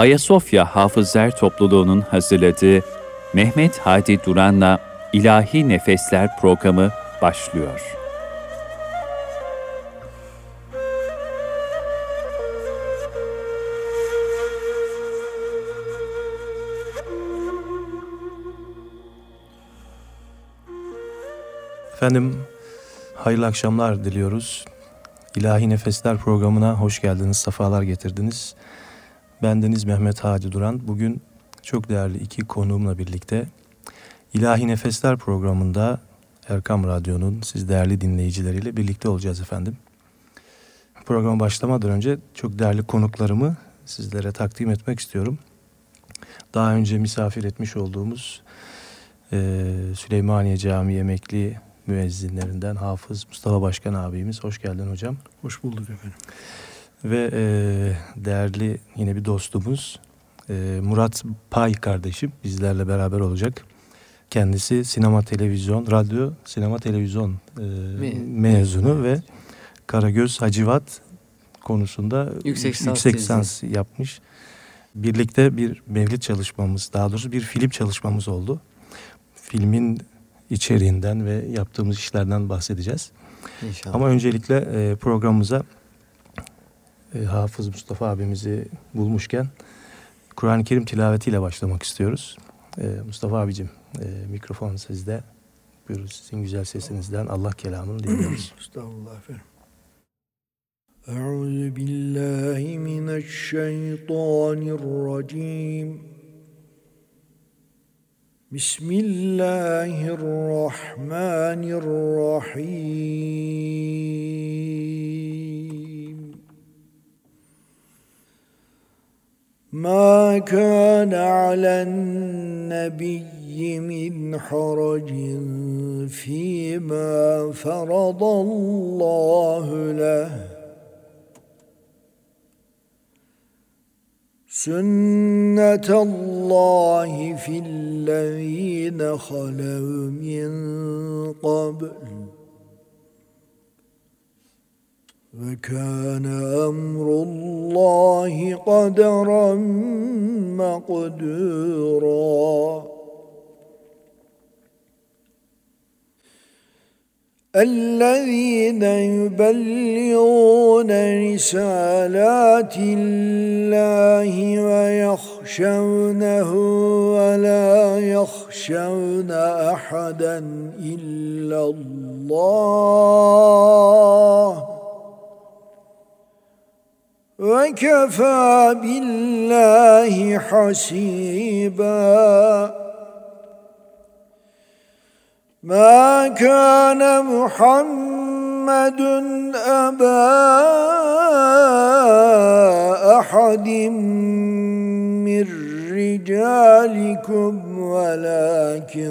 Ayasofya Hafızlar Topluluğu'nun hazırladığı Mehmet Hadi Duran'la İlahi Nefesler programı başlıyor. Efendim hayırlı akşamlar diliyoruz. İlahi Nefesler programına hoş geldiniz, sefalar getirdiniz. Bendeniz Mehmet Hadi Duran. Bugün çok değerli iki konuğumla birlikte İlahi Nefesler programında Erkam Radyo'nun siz değerli dinleyicileriyle birlikte olacağız efendim. Programa başlamadan önce çok değerli konuklarımı sizlere takdim etmek istiyorum. Daha önce misafir etmiş olduğumuz e, Süleymaniye Camii emekli müezzinlerinden Hafız Mustafa Başkan abimiz. Hoş geldin hocam. Hoş bulduk efendim. Ve e, değerli yine bir dostumuz e, Murat Pay kardeşim bizlerle beraber olacak. Kendisi sinema televizyon, radyo sinema televizyon e, Me mezunu ve Karagöz Hacivat konusunda yüksek lisans, yüksek lisans yapmış. Birlikte bir mevlid çalışmamız, daha doğrusu bir film çalışmamız oldu. Filmin içeriğinden ve yaptığımız işlerden bahsedeceğiz. İnşallah. Ama öncelikle e, programımıza e, Hafız Mustafa abimizi bulmuşken Kur'an-ı Kerim tilavetiyle başlamak istiyoruz. E, Mustafa abicim e, mikrofon sizde. Buyurun sizin güzel sesinizden Allah kelamını dinliyoruz. Estağfurullah efendim. Euzu billahi mineşşeytanirracim. بسم الله الرحمن الرحيم ما كان على النبي من حرج فيما فرض الله له سنة الله في الذين خلوا من قبل وكان أمر الله قدرا مقدورا. الذين يبلغون رسالات الله ويخشونه ولا يخشون أحدا إلا الله وكفى بالله حسيبا. ما كان محمد أبا أحد من رجالكم ولكن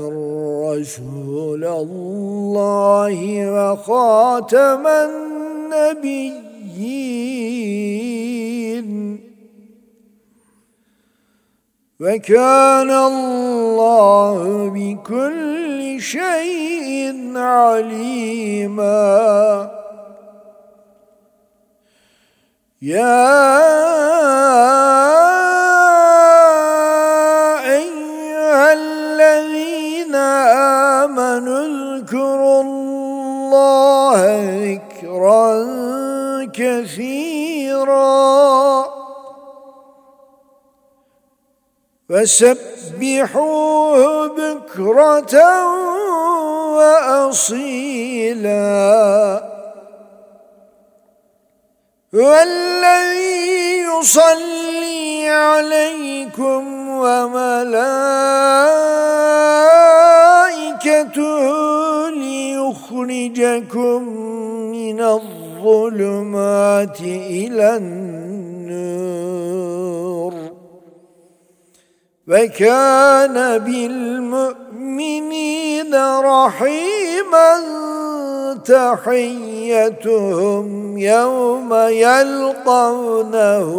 رسول الله وخاتم النبيين. وكان الله بكل شيء عليما يا كثيرا. فسبحوه بكرة وأصيلا. والذي يصلي عليكم وملائكته ليخرجكم من الظلمات إلى النور. وكان بالمؤمنين رحيما تحيتهم يوم يلقونه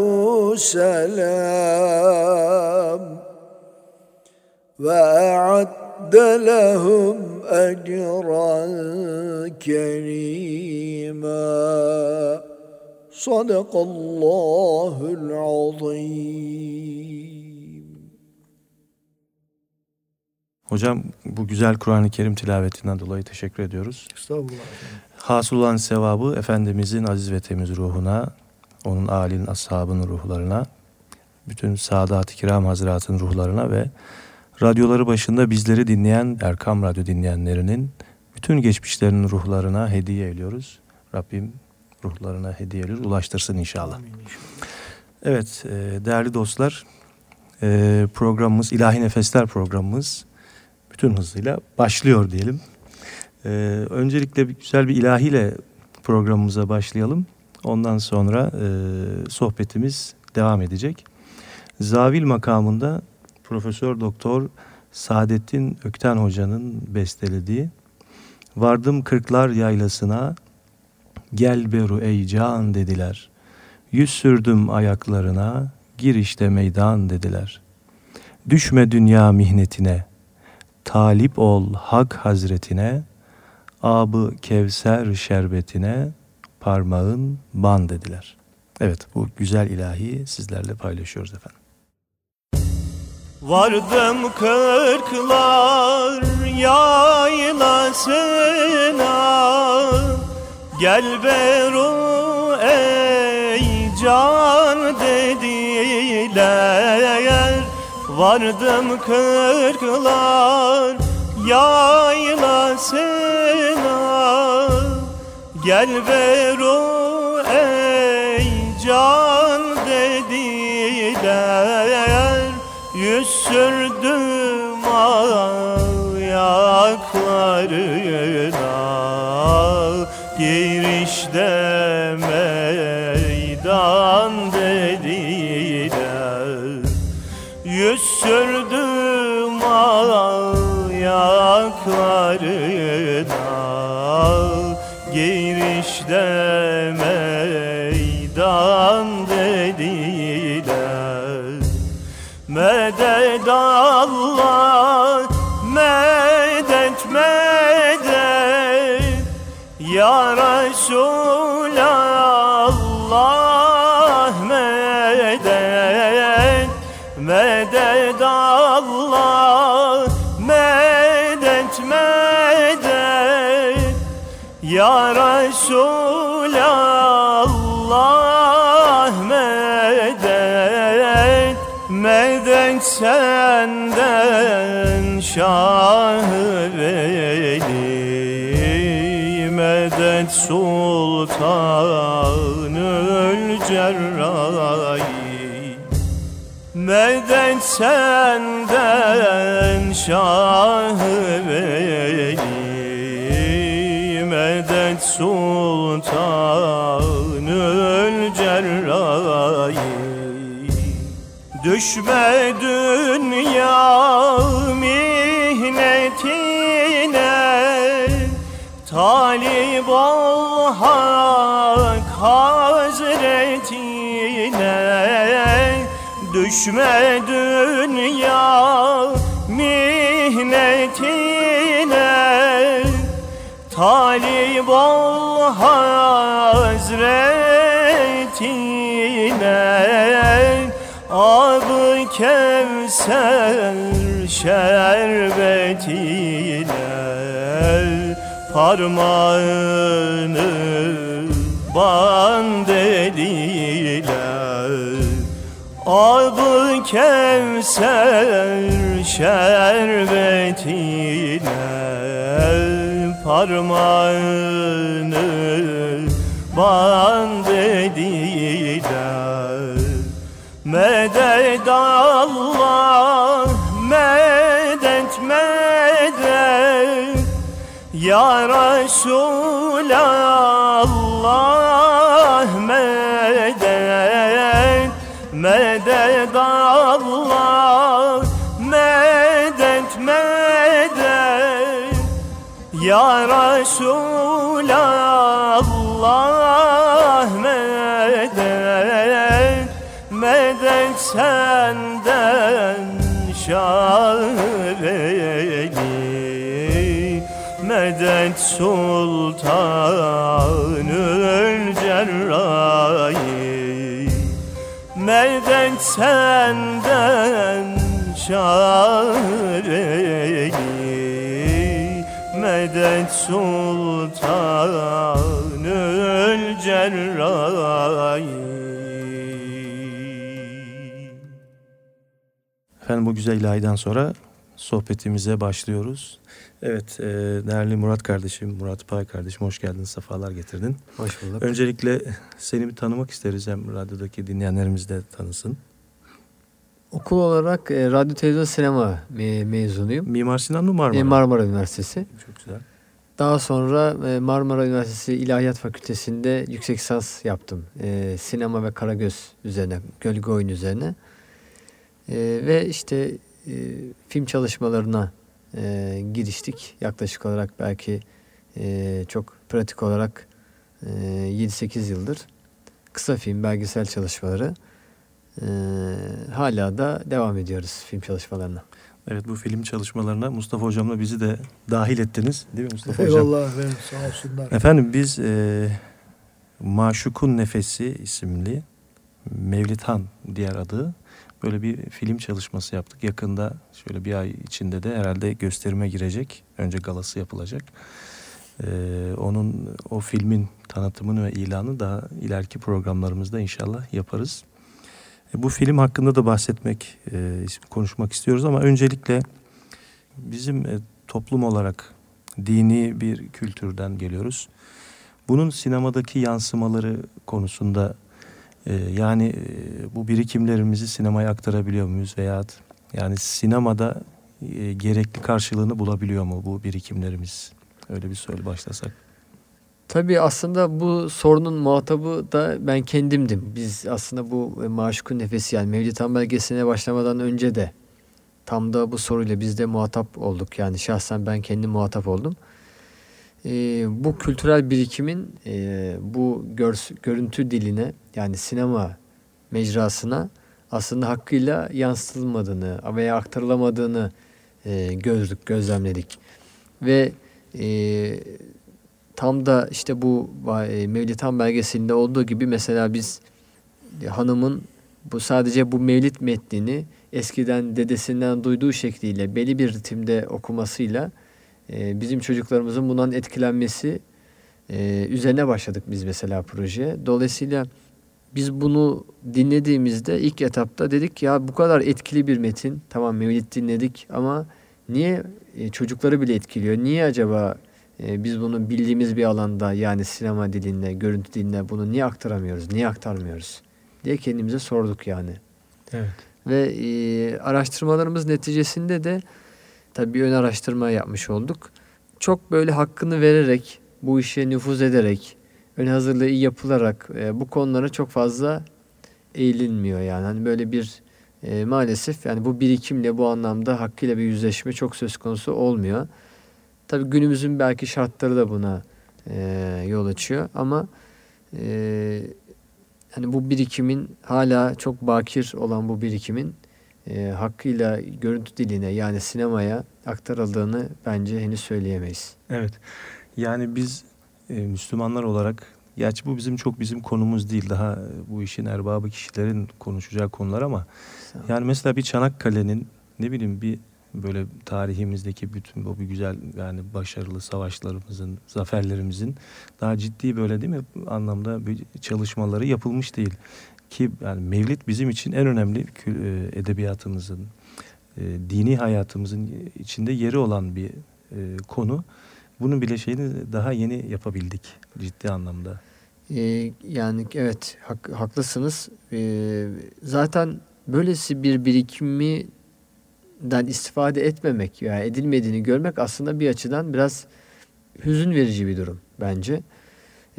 سلام. وأعد لهم أجرا كريما Sadakallahul azim. Hocam bu güzel Kur'an-ı Kerim tilavetinden dolayı teşekkür ediyoruz. Estağfurullah. Hasıl olan sevabı Efendimizin aziz ve temiz ruhuna, onun âlin, ashabının ruhlarına, bütün Sadat-ı Kiram Hazretinin ruhlarına ve radyoları başında bizleri dinleyen Erkam Radyo dinleyenlerinin bütün geçmişlerinin ruhlarına hediye ediyoruz. Rabbim ruhlarına hediye ediyoruz. Ulaştırsın inşallah. Evet e, değerli dostlar e, programımız İlahi Nefesler programımız bütün hızıyla başlıyor diyelim. E, öncelikle güzel bir ilahiyle programımıza başlayalım. Ondan sonra sohbetimiz devam edecek. Zavil makamında Profesör Doktor Saadettin Ökten Hoca'nın bestelediği Vardım kırklar yaylasına Gel beru ey can dediler. Yüz sürdüm ayaklarına Gir işte meydan dediler. Düşme dünya mihnetine Talip ol Hak Hazretine Abı Kevser şerbetine Parmağın ban dediler. Evet bu güzel ilahi sizlerle paylaşıyoruz efendim. Vardım kırklar yaylasına. Gel beru ey can dediler. Vardım kırklar yaylasına. Gel beru ey can dediler Yüz sürdüm ayaklarına Girişte meydan dediler Yüz sürdüm ayaklarına Girişte Medet senden Şah Veli Medet Sultanül Cerrahi Medet senden Şah Düşme dünya mihnetine. Talip ol hak hazretine. Düşme dünya mihnetine. Talip ol hazretine Kevser şerbetiyle Parmağını band dediler Abı Kevser şerbetiyle Parmağını band dediler Medet Resulallah medet Medet Allah medet medet. Ya Resulallah medet Medet senden Şah Veli Medet Sultanül Cerrahi. Medet senden şareyi medet sultanül cerrahi. Efendim bu güzel ilahiden sonra sohbetimize başlıyoruz. Evet, e, değerli Murat kardeşim, Murat Pay kardeşim hoş geldin, sefalar getirdin. Hoş bulduk. Öncelikle seni bir tanımak isteriz hem radyodaki dinleyenlerimiz de tanısın. Okul olarak e, radyo televizyon sinema me- mezunuyum. Mimar Sinan mı Marmara? E, Marmara Üniversitesi. Çok güzel. Daha sonra e, Marmara Üniversitesi İlahiyat Fakültesi'nde yüksek lisans yaptım. E, sinema ve karagöz üzerine, gölge oyun üzerine. E, ve işte e, film çalışmalarına e, giriştik. Yaklaşık olarak belki e, çok pratik olarak e, 7-8 yıldır. Kısa film, belgesel çalışmaları. E, hala da devam ediyoruz film çalışmalarına. Evet bu film çalışmalarına Mustafa Hocam'la bizi de dahil ettiniz. Değil mi Mustafa Hocam? Eyvallah efendim sağ olsunlar. Efendim biz e, Maşukun Nefesi isimli Mevlid Han diğer adı böyle bir film çalışması yaptık. Yakında şöyle bir ay içinde de herhalde gösterime girecek. Önce galası yapılacak. E, onun o filmin tanıtımını ve ilanı daha ileriki programlarımızda inşallah yaparız. E, bu film hakkında da bahsetmek, e, konuşmak istiyoruz ama öncelikle bizim e, toplum olarak dini bir kültürden geliyoruz. Bunun sinemadaki yansımaları konusunda e, yani e, bu birikimlerimizi sinemaya aktarabiliyor muyuz veya yani sinemada e, gerekli karşılığını bulabiliyor mu bu birikimlerimiz? Öyle bir söyle başlasak. Tabii aslında bu sorunun muhatabı da ben kendimdim. Biz aslında bu Maşukun Nefesi yani Mevlid Han belgesine başlamadan önce de tam da bu soruyla biz de muhatap olduk. Yani şahsen ben kendim muhatap oldum. Ee, bu kültürel birikimin e, bu gör, görüntü diline yani sinema mecrasına aslında hakkıyla yansıtılmadığını veya aktarılamadığını e, gördük, gözlemledik. Ve e, tam da işte bu e, Mevlid Han belgeselinde olduğu gibi mesela biz e, hanımın bu sadece bu Mevlid metnini eskiden dedesinden duyduğu şekliyle belli bir ritimde okumasıyla e, bizim çocuklarımızın bundan etkilenmesi e, üzerine başladık biz mesela projeye. Dolayısıyla biz bunu dinlediğimizde ilk etapta dedik ya bu kadar etkili bir metin tamam Mevlid dinledik ama niye e, çocukları bile etkiliyor? Niye acaba e, biz bunu bildiğimiz bir alanda yani sinema dilinde, görüntü dilinde bunu niye aktaramıyoruz, niye aktarmıyoruz diye kendimize sorduk yani. Evet. Ve e, araştırmalarımız neticesinde de tabii ön araştırma yapmış olduk. Çok böyle hakkını vererek, bu işe nüfuz ederek, ön hazırlığı iyi yapılarak e, bu konulara çok fazla eğilinmiyor yani. Hani böyle bir e, maalesef yani bu birikimle bu anlamda hakkıyla bir yüzleşme çok söz konusu olmuyor. Tabii günümüzün belki şartları da buna e, yol açıyor ama e, hani bu birikimin hala çok bakir olan bu birikimin e, hakkıyla görüntü diline yani sinemaya aktarıldığını bence henüz söyleyemeyiz. Evet. Yani biz e, Müslümanlar olarak gerçi bu bizim çok bizim konumuz değil. Daha bu işin erbabı kişilerin konuşacağı konular ama yani mesela bir Çanakkale'nin ne bileyim bir böyle tarihimizdeki bütün bu güzel yani başarılı savaşlarımızın, zaferlerimizin daha ciddi böyle değil mi anlamda bir çalışmaları yapılmış değil. Ki yani Mevlid bizim için en önemli e, edebiyatımızın, e, dini hayatımızın içinde yeri olan bir e, konu. Bunun bile şeyini daha yeni yapabildik ciddi anlamda. Yani evet hak, haklısınız. Zaten böylesi bir birikimi istifade etmemek yani edilmediğini görmek aslında bir açıdan biraz hüzün verici bir durum bence.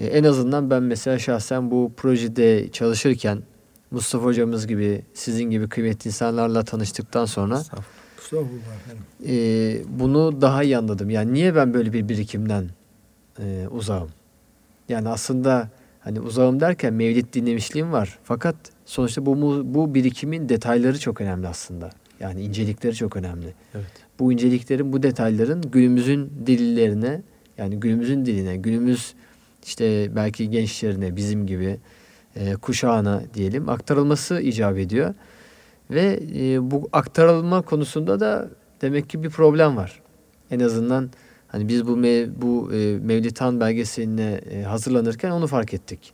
Ee, en azından ben mesela şahsen bu projede çalışırken Mustafa hocamız gibi sizin gibi kıymetli insanlarla tanıştıktan sonra e, bunu daha iyi anladım. Yani niye ben böyle bir birikimden e, uzağım? Yani aslında hani uzağım derken mevlid dinlemişliğim var. Fakat sonuçta bu bu birikimin detayları çok önemli aslında. Yani incelikleri çok önemli. Evet. Bu inceliklerin, bu detayların günümüzün dillerine, yani günümüzün diline, günümüz işte belki gençlerine, bizim gibi e, kuşağına diyelim aktarılması icap ediyor. Ve e, bu aktarılma konusunda da demek ki bir problem var. En azından hani biz bu mev, bu e, Mevlitan belgeseline e, hazırlanırken onu fark ettik.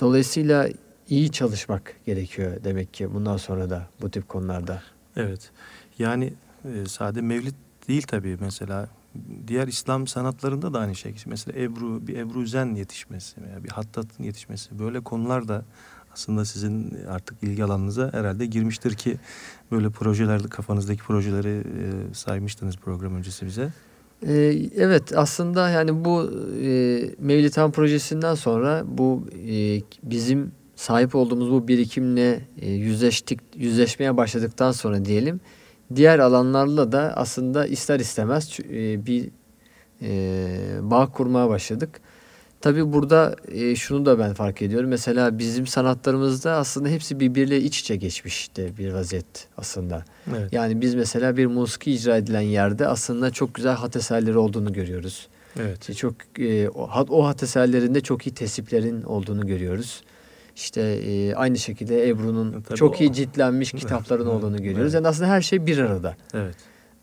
Dolayısıyla iyi çalışmak gerekiyor demek ki bundan sonra da bu tip konularda. Evet. Yani e, sade mevlid değil tabii mesela diğer İslam sanatlarında da aynı şey. Mesela Ebru, bir Ebru Zen yetişmesi veya bir Hattat'ın yetişmesi böyle konular da aslında sizin artık ilgi alanınıza herhalde girmiştir ki böyle projelerde kafanızdaki projeleri e, saymıştınız program öncesi bize. Ee, evet aslında yani bu e, Mevlitan projesinden sonra bu e, bizim sahip olduğumuz bu birikimle e, yüzleştik yüzleşmeye başladıktan sonra diyelim diğer alanlarla da aslında ister istemez e, bir e, bağ kurmaya başladık. Tabi burada e, şunu da ben fark ediyorum. Mesela bizim sanatlarımızda aslında hepsi birbiriyle iç içe geçmişti bir vaziyet aslında. Evet. Yani biz mesela bir musiki icra edilen yerde aslında çok güzel hat eserleri olduğunu görüyoruz. Evet. Çok o hat eserlerinde çok iyi tesiplerin olduğunu görüyoruz. İşte e, aynı şekilde Ebru'nun Tabii çok o- iyi ciltlenmiş kitapların olduğunu görüyoruz. Yani aslında her şey bir arada. Evet.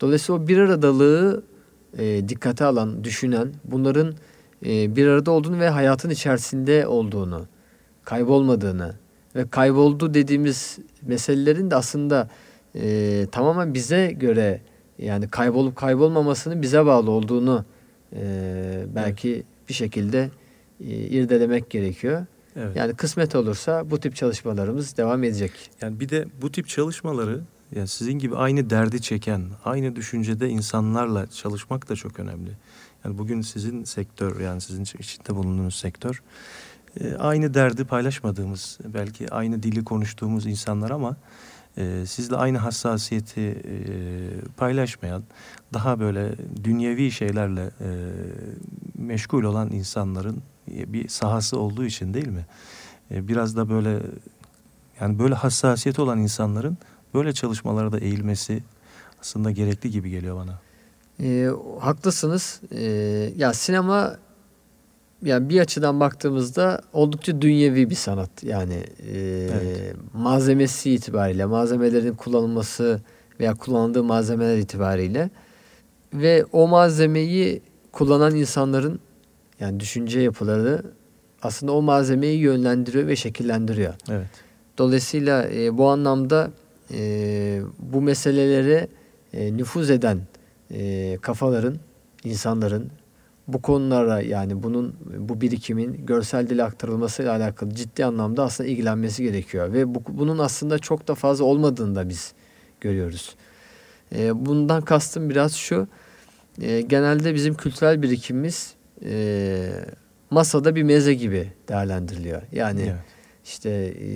Dolayısıyla o bir aradalığı e, dikkate alan, düşünen, bunların e, bir arada olduğunu ve hayatın içerisinde olduğunu, kaybolmadığını ve kayboldu dediğimiz meselelerin de aslında e, tamamen bize göre yani kaybolup kaybolmamasının bize bağlı olduğunu e, belki bir şekilde e, irdelemek gerekiyor. Evet. Yani kısmet olursa bu tip çalışmalarımız devam edecek. Yani bir de bu tip çalışmaları yani sizin gibi aynı derdi çeken, aynı düşüncede insanlarla çalışmak da çok önemli. Yani bugün sizin sektör yani sizin içinde bulunduğunuz sektör e, aynı derdi paylaşmadığımız, belki aynı dili konuştuğumuz insanlar ama e, sizle aynı hassasiyeti e, paylaşmayan, daha böyle dünyevi şeylerle e, meşgul olan insanların bir sahası olduğu için değil mi? E, biraz da böyle yani böyle hassasiyeti olan insanların böyle çalışmalara da eğilmesi aslında gerekli gibi geliyor bana. E, haklısınız. E, ya sinema yani bir açıdan baktığımızda oldukça dünyevi bir sanat. Yani e, Evet. malzemesi itibariyle, malzemelerin kullanılması veya kullanıldığı malzemeler itibariyle ve o malzemeyi kullanan insanların yani düşünce yapıları aslında o malzemeyi yönlendiriyor ve şekillendiriyor. Evet. Dolayısıyla e, bu anlamda e, bu meselelere e, nüfuz eden e, kafaların, insanların bu konulara yani bunun bu birikimin görsel dile aktarılmasıyla alakalı ciddi anlamda aslında ilgilenmesi gerekiyor ve bu, bunun aslında çok da fazla olmadığını da biz görüyoruz. E, bundan kastım biraz şu. e, genelde bizim kültürel birikimimiz e, masada bir meze gibi değerlendiriliyor. Yani Evet. işte e,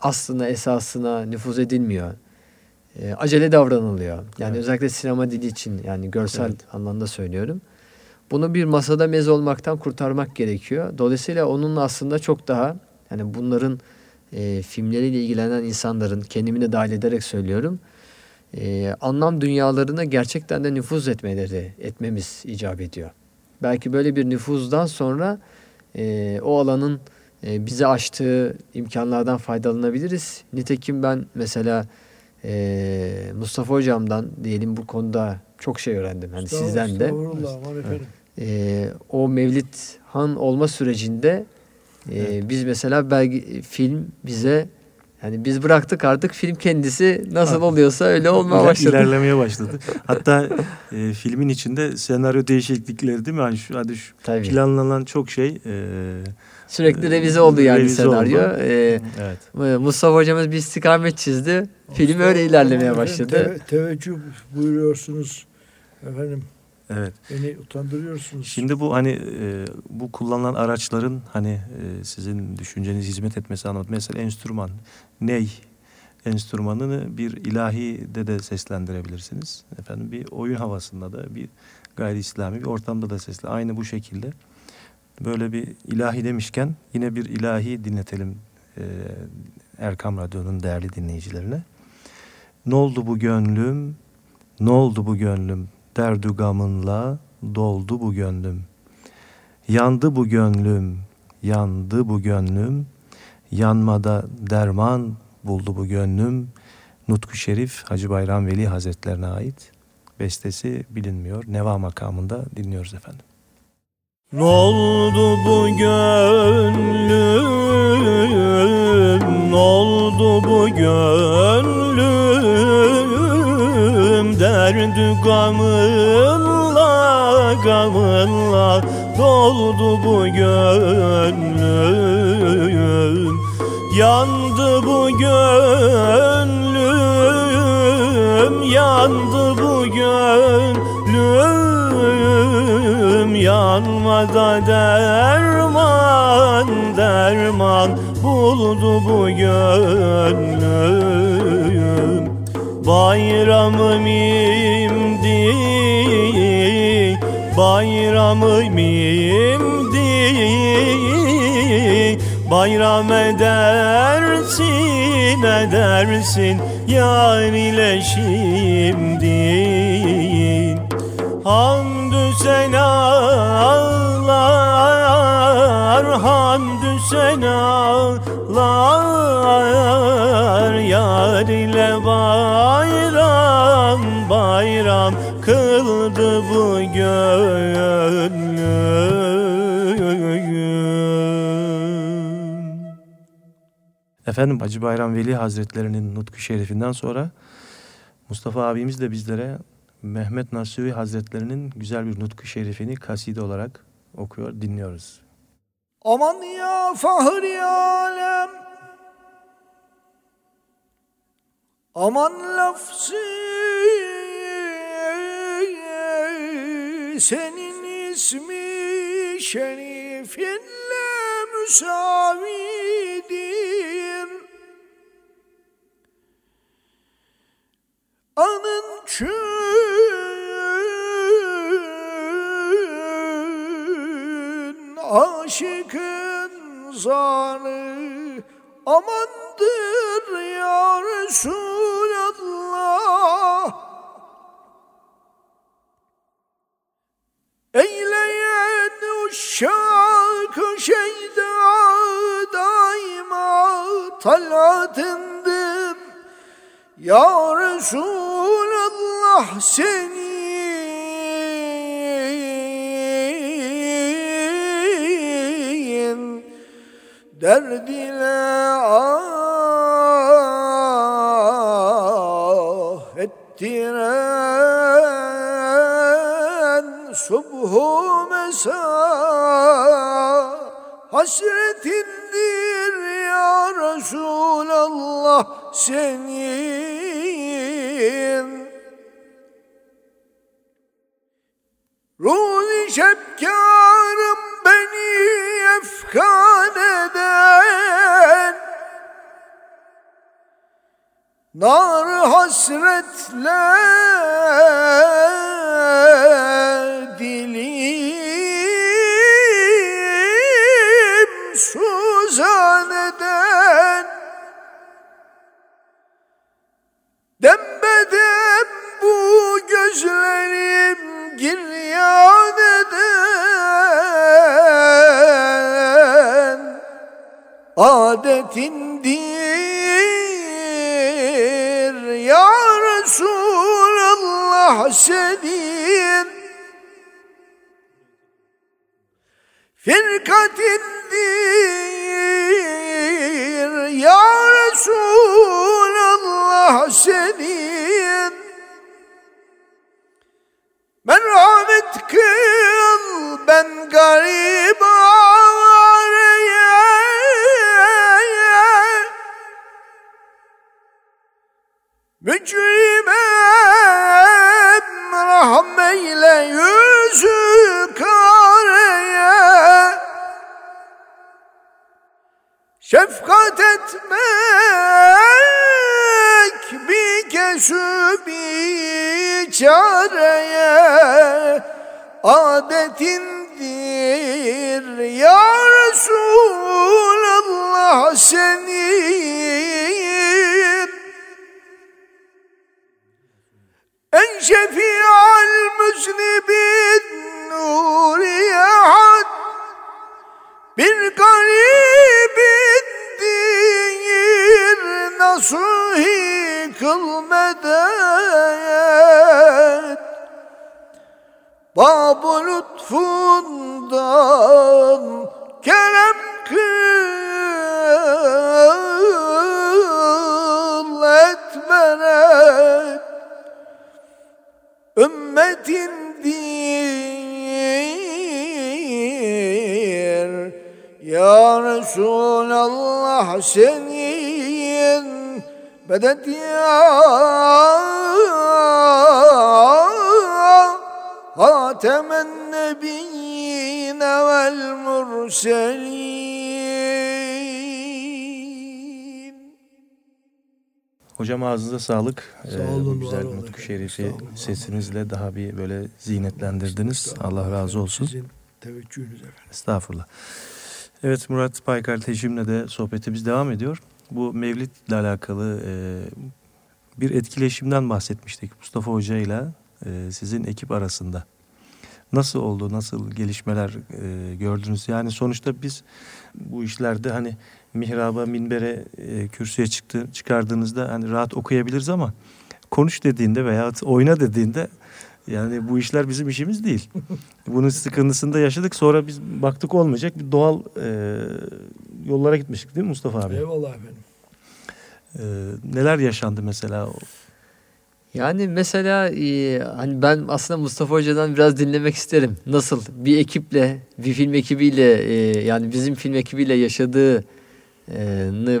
aslına esasına nüfuz edilmiyor. E, acele davranılıyor. Yani Evet. özellikle sinema dili için yani görsel Evet. anlamda söylüyorum. Bunu bir masada meze olmaktan kurtarmak gerekiyor. Dolayısıyla onun aslında çok daha yani bunların e, filmleriyle ilgilenen insanların kendimi de dahil ederek söylüyorum. E, anlam dünyalarına gerçekten de nüfuz etmeleri etmemiz icap ediyor. Belki böyle bir nüfuzdan sonra e, o alanın e, bize açtığı imkanlardan faydalanabiliriz. Nitekim ben mesela e, Mustafa Hocam'dan diyelim bu konuda çok şey öğrendim. Hani sizden de. E, o Mevlid Han olma sürecinde e, Evet. biz mesela belge, film bize yani biz bıraktık artık film kendisi nasıl oluyorsa öyle olmaya başladı. İlerlemeye başladı. Hatta e, filmin içinde senaryo değişiklikleri değil mi? Hani şu, hadi şu Tabii. planlanan çok şey. e, Sürekli revize oldu yani Revize senaryo. oldu. E, evet. Mustafa hocamız bir istikamet çizdi. Film öyle ilerlemeye başladı. Te- teveccüh buyuruyorsunuz. Efendim Evet. beni utandırıyorsunuz. Şimdi bu hani e, bu kullanılan araçların hani e, sizin düşünceniz hizmet etmesi anlamında mesela enstrüman, ney enstrümanını bir ilahi de de seslendirebilirsiniz. Efendim bir oyun havasında da bir gayri İslami bir ortamda da sesle. Aynı bu şekilde böyle bir ilahi demişken yine bir ilahi dinletelim e, Erkam Radyo'nun değerli dinleyicilerine. Ne oldu bu gönlüm? Ne oldu bu gönlüm? Derdü gamınla doldu bu gönlüm. Yandı bu gönlüm, yandı bu gönlüm. Yanmada derman buldu bu gönlüm. Nutku Şerif Hacı Bayram Veli Hazretlerine ait. Bestesi bilinmiyor. Neva makamında dinliyoruz efendim. Ne oldu bu gönlüm? Ne oldu bu gönlüm? Derdi gamınla, gamınla doldu bu gönlüm Yandı bu gönlüm, yandı bu gönlüm. Yanmada derman, derman buldu bu gönlüm. Bayramım imdi, bayramım imdi Bayram edersin edersin. Yar ile şimdi. Hamdü senalar hamdü senalar. Yar ile bayram bayram kıldı bu gönlüm Efendim Hacı Bayram Veli Hazretlerinin Nutku Şerifinden sonra Mustafa abimiz de bizlere Mehmet Nasuhi Hazretlerinin güzel bir Nutku Şerifini kaside olarak okuyor, dinliyoruz. Aman ya fahri alem Aman lafzı Senin ismi şerifinle müsavidir Anın çün Aşıkın zanı Amandır ya Resulallah Eyleyen uşak şeyda daima talatındır Ya Resulallah senin derdine ah ettiren mesa hasretindir ya Resulallah senin. Ruzi şefkarım beni efkan eden. Nar hasretle suzan eden. Dembedem bu gözlerim giryan eden. Adetindir ya Resulallah senin. Firkatindir Nebiyyine vel murselin Hocam ağzınıza sağlık. Sağ Ee, olun, bu var güzel Nutku. Şerifi sesinizle daha bir böyle zinetlendirdiniz. Allah razı olsun. Sizin teveccühünüz efendim. Estağfurullah. Evet Murat Paykar Tecim'le de sohbetimiz devam ediyor. Bu Mevlid ile alakalı e, bir etkileşimden bahsetmiştik Mustafa Hoca ile e, sizin ekip arasında. Nasıl oldu, nasıl gelişmeler e, gördünüz? Yani sonuçta biz bu işlerde hani mihraba, minbere, e, kürsüye çıktı, çıkardığınızda hani rahat okuyabiliriz ama konuş dediğinde veya oyna dediğinde yani bu işler bizim işimiz değil. Bunun sıkıntısını da yaşadık. Sonra biz baktık olmayacak bir doğal e, yollara gitmiştik değil mi Mustafa abi? Eyvallah efendim. E, neler yaşandı mesela? Yani mesela e, hani ben aslında Mustafa Hoca'dan biraz dinlemek isterim. Nasıl bir ekiple, bir film ekibiyle e, yani bizim film ekibiyle yaşadığını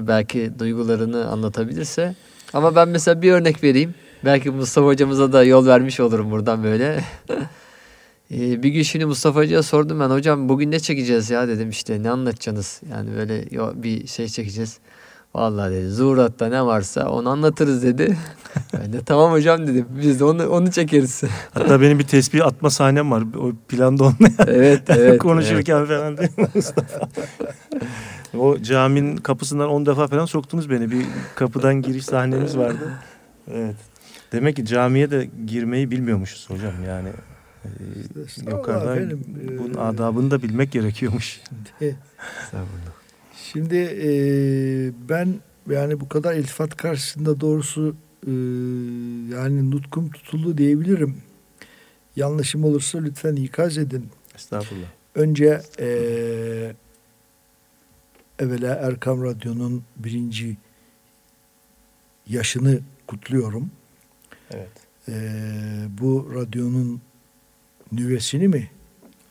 belki duygularını anlatabilirse. Ama ben mesela bir örnek vereyim. Belki Mustafa Hocamıza da yol vermiş olurum buradan böyle. E, bir gün şimdi Mustafa Hoca'ya sordum ben hocam bugün ne çekeceğiz ya dedim işte ne anlatacaksınız yani böyle bir şey çekeceğiz. Vallahi dedi zuhuratta ne varsa onu anlatırız dedi. ben de tamam hocam dedim biz de onu, onu çekeriz. Hatta benim bir tesbih atma sahnem var. O planda olmayan evet evet. konuşurken falan değil Mustafa? o caminin kapısından 10 defa falan soktunuz beni. Bir kapıdan giriş sahnemiz vardı. Evet. Demek ki camiye de girmeyi bilmiyormuşuz hocam yani. Ee, Estağfurullah yukarıdan efendim, bunun adabını da bilmek gerekiyormuş. Şimdi e, ben yani bu kadar iltifat karşısında doğrusu e, yani nutkum tutuldu diyebilirim. Yanlışım olursa lütfen ikaz edin. Estağfurullah. Önce e, evvela Erkam Radyo'nun birinci yaşını kutluyorum. Evet. E, bu radyonun nüvesini mi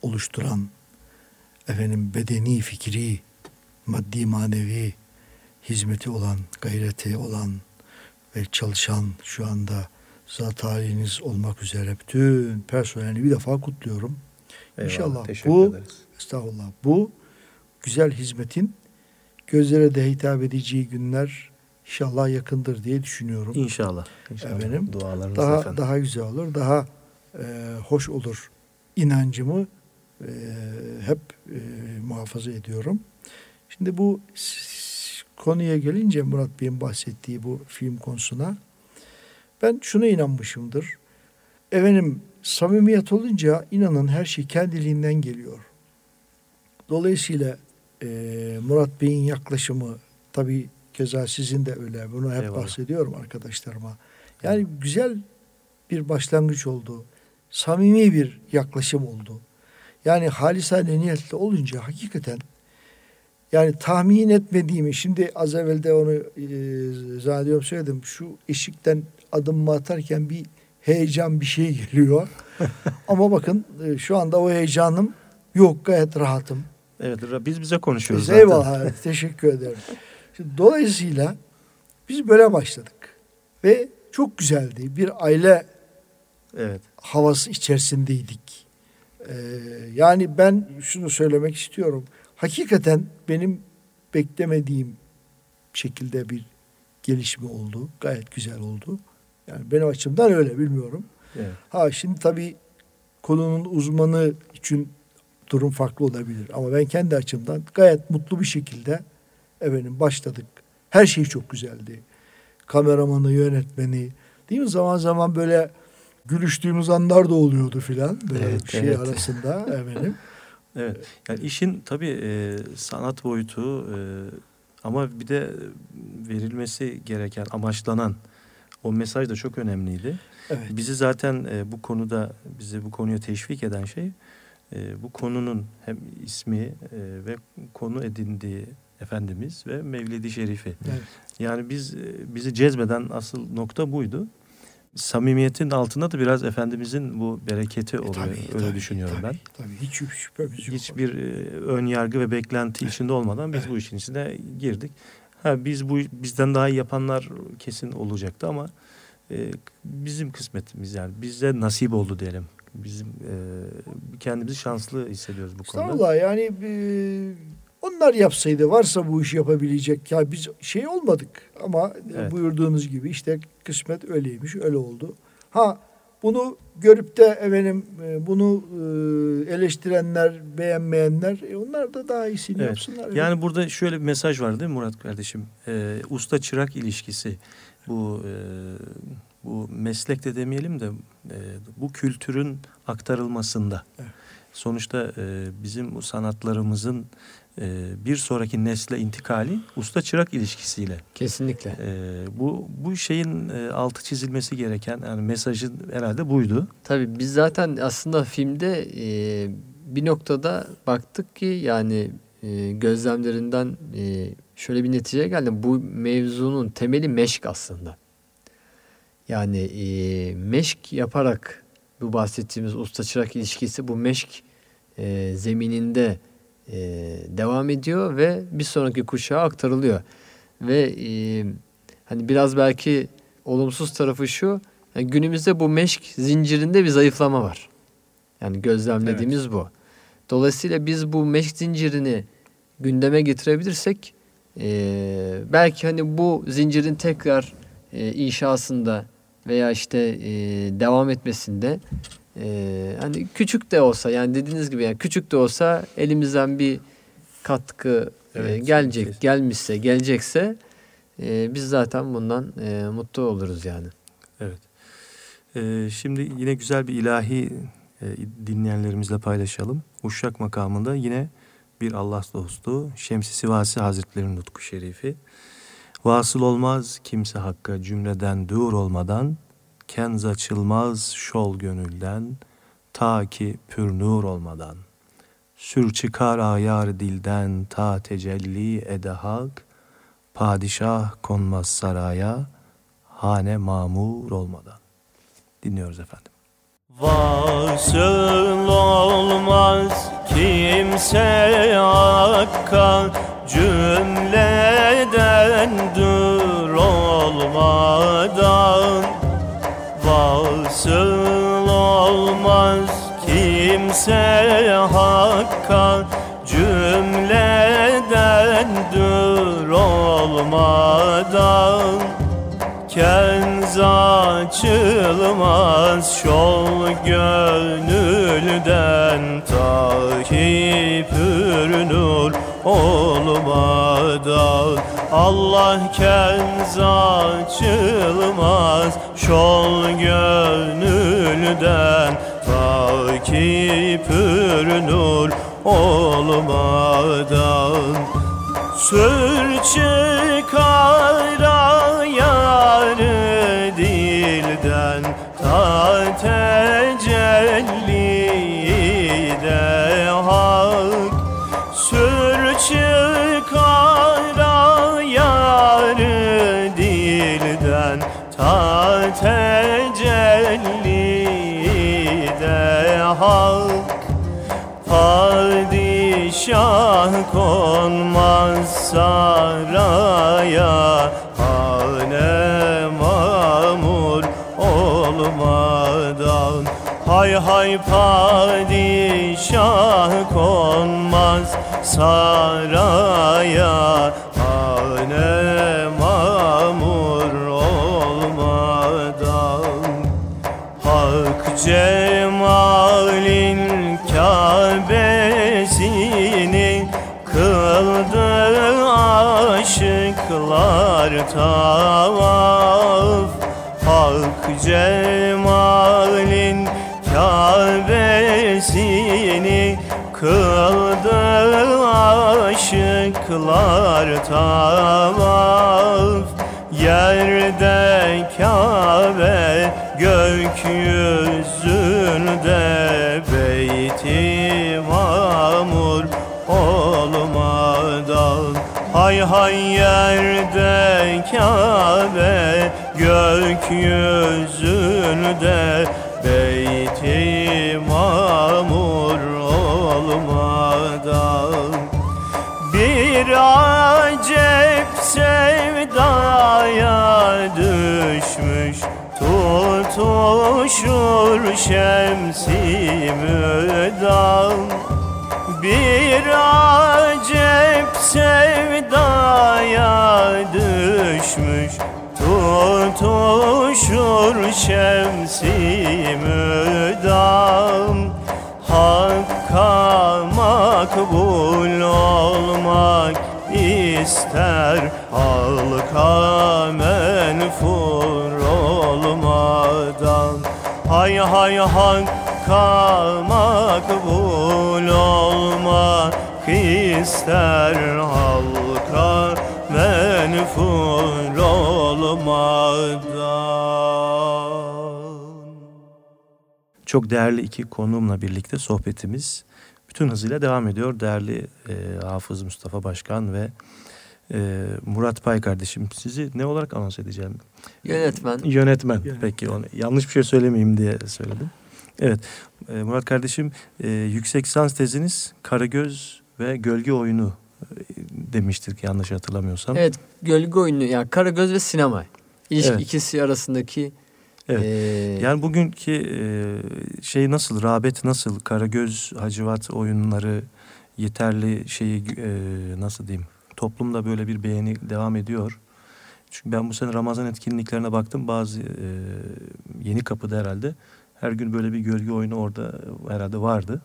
oluşturan efendim bedeni, fikri, maddi, manevi hizmeti olan, gayreti olan ve çalışan şu anda zat haliniz olmak üzere bütün personeli bir defa kutluyorum. Eyvallah, İnşallah teşekkür bu ederiz. estağfurullah bu güzel hizmetin gözlere de hitap edeceği günler inşallah yakındır diye düşünüyorum. İnşallah. İnşallah. Efendim, Dualarınız daha efendim. daha güzel olur, daha e, hoş olur inancımı e, hep e, muhafaza ediyorum. Şimdi bu konuya gelince Murat Bey'in bahsettiği bu film konusuna ben şuna inanmışımdır. Efendim samimiyet olunca inanın her şey kendiliğinden geliyor. Dolayısıyla e, Murat Bey'in yaklaşımı tabii keza sizin de öyle. Bunu hep Eyvallah. bahsediyorum arkadaşlarıma. Yani güzel bir başlangıç oldu. Samimi bir yaklaşım oldu. Yani halisane niyetli olunca hakikaten yani tahmin etmediğimi şimdi az evvel de onu e, zannediyorum söyledim. Şu eşikten adımımı atarken bir heyecan bir şey geliyor. Ama bakın e, şu anda o heyecanım yok gayet rahatım. Evet biz bize konuşuyoruz Biz zaten. eyvallah teşekkür ederim. Şimdi, dolayısıyla biz böyle başladık. Ve çok güzeldi. Bir aile Evet. havası içerisindeydik. Ee, yani ben şunu söylemek istiyorum. Hakikaten benim beklemediğim şekilde bir gelişme oldu. Gayet güzel oldu. Yani benim açımdan öyle bilmiyorum. Evet. Ha şimdi tabii konunun uzmanı için durum farklı olabilir. Ama ben kendi açımdan gayet mutlu bir şekilde efendim başladık. Her şey çok güzeldi. Kameramanı, yönetmeni değil mi? Zaman zaman böyle gülüştüğümüz anlar da oluyordu filan. Böyle Evet, şey evet. arasında efendim. Evet. Yani işin tabii e, sanat boyutu e, ama bir de verilmesi gereken, amaçlanan o mesaj da çok önemliydi. Evet. Bizi zaten e, bu konuda bizi bu konuya teşvik eden şey e, bu konunun hem ismi e, ve konu edindiği Efendimiz ve Mevlidi Şerifi. Evet. Yani biz e, bizi cezbeden asıl nokta buydu. Samimiyetin altında da biraz Efendimizin bu bereketi oluyor. Tabii, Öyle tabii, düşünüyorum tabii, ben. Tabii hiç şüphemiz yok. Hiçbir e, ön yargı ve beklenti içinde olmadan biz bu işin içine girdik. Ha biz bu bizden daha iyi yapanlar kesin olacaktı ama e, bizim kısmetimiz yani bize nasip oldu diyelim. Bizim e, kendimizi şanslı hissediyoruz bu konuda. Estağfurullah yani e, onlar yapsaydı varsa bu işi yapabilecek ya biz şey olmadık ama Evet. buyurduğunuz gibi işte kısmet öyleymiş öyle oldu. Ha bunu görüp de efendim e, bunu e, eleştirenler beğenmeyenler e, onlar da daha iyisini Evet. yapsınlar. Yani burada şöyle bir mesaj var değil mi Murat kardeşim? Ee, usta çırak ilişkisi bu e, bu meslek de demeyelim de e, bu kültürün aktarılmasında. Evet. Sonuçta e, bizim bu sanatlarımızın bir sonraki nesle intikali usta çırak ilişkisiyle. Kesinlikle. E, bu bu şeyin e, altı çizilmesi gereken yani mesajın herhalde buydu. Tabii biz zaten aslında filmde e, bir noktada baktık ki yani e, gözlemlerinden e, şöyle bir neticeye geldim. Bu mevzunun temeli meşk aslında. Yani e, meşk yaparak bu bahsettiğimiz usta çırak ilişkisi bu meşk e, zemininde e, devam ediyor ve bir sonraki kuşağa aktarılıyor. Ve e, hani biraz belki olumsuz tarafı şu. yani günümüzde bu meşk zincirinde bir zayıflama var. Yani gözlemlediğimiz bu. Dolayısıyla biz bu meşk zincirini gündeme getirebilirsek e, belki hani bu zincirin tekrar e, inşasında veya işte e, devam etmesinde e, hani küçük de olsa yani dediğiniz gibi yani küçük de olsa elimizden bir katkı e, Evet, gelecek kesin. gelmişse gelecekse e, biz zaten bundan e, mutlu oluruz yani. Evet. Ee, şimdi yine güzel bir ilahi e, dinleyenlerimizle paylaşalım. Uşak makamında yine bir Allah dostu Şems-i Sivasi Hazretleri'nin nutku şerifi. Vasıl olmaz kimse hakka cümleden dur olmadan, kenz açılmaz şol gönülden, ta ki pür nur olmadan. Sür çıkar ayar dilden ta tecelli ede hak, padişah konmaz saraya, hane mamur olmadan. Dinliyoruz efendim. Vasıl olmaz kimse hakka cümleden dur olmadan kimse hakka cümleden dur olmadan. Kenz açılmaz şol gönülden Takip nur olmadan. Allah kenz açılmaz şol gönülden Takip nur olmadan Sür çıkar saraya Hane mamur olmadan. Hay hay padişah konmaz saraya Hane mamur olmadan. Hak cemalin aşıklar tavaf Hak cemalin Kabe'sini kıldı aşıklar tavaf. Yerde Kabe Gökyüzünde Hay hay yerde Kabe Gökyüzünde beyti mamur olmadan. Bir acep sevdaya düşmüş Tutuşur şemsi müdam. Bir Tutuşur şemsi müdam Hakka makbul olmak ister Halka menfur olmadan. Hay hay hakka makbul olmak ister Halka menfur olmadan Çok değerli iki konuğumla birlikte sohbetimiz bütün hızıyla devam ediyor. Değerli e, Hafız Mustafa Başkan ve e, Murat Pay kardeşim sizi ne olarak anons edeceğim? Yönetmen. Yönetmen. Yönetmen. Peki onu yanlış bir şey söylemeyeyim diye söyledim. Evet e, Murat kardeşim e, yüksek lisans teziniz Karagöz ve Gölge Oyunu demiştik yanlış hatırlamıyorsam. Evet gölge oyunu yani Karagöz ve sinema. İlişki Evet. ikisi arasındaki Evet. e, Yani bugünkü e, şey nasıl, rağbet nasıl, Karagöz, Hacivat oyunları yeterli şeyi e, nasıl diyeyim, toplumda böyle bir beğeni devam ediyor. Çünkü ben bu sene Ramazan etkinliklerine baktım, bazı e, yeni kapıda herhalde her gün böyle bir gölge oyunu orada herhalde vardı.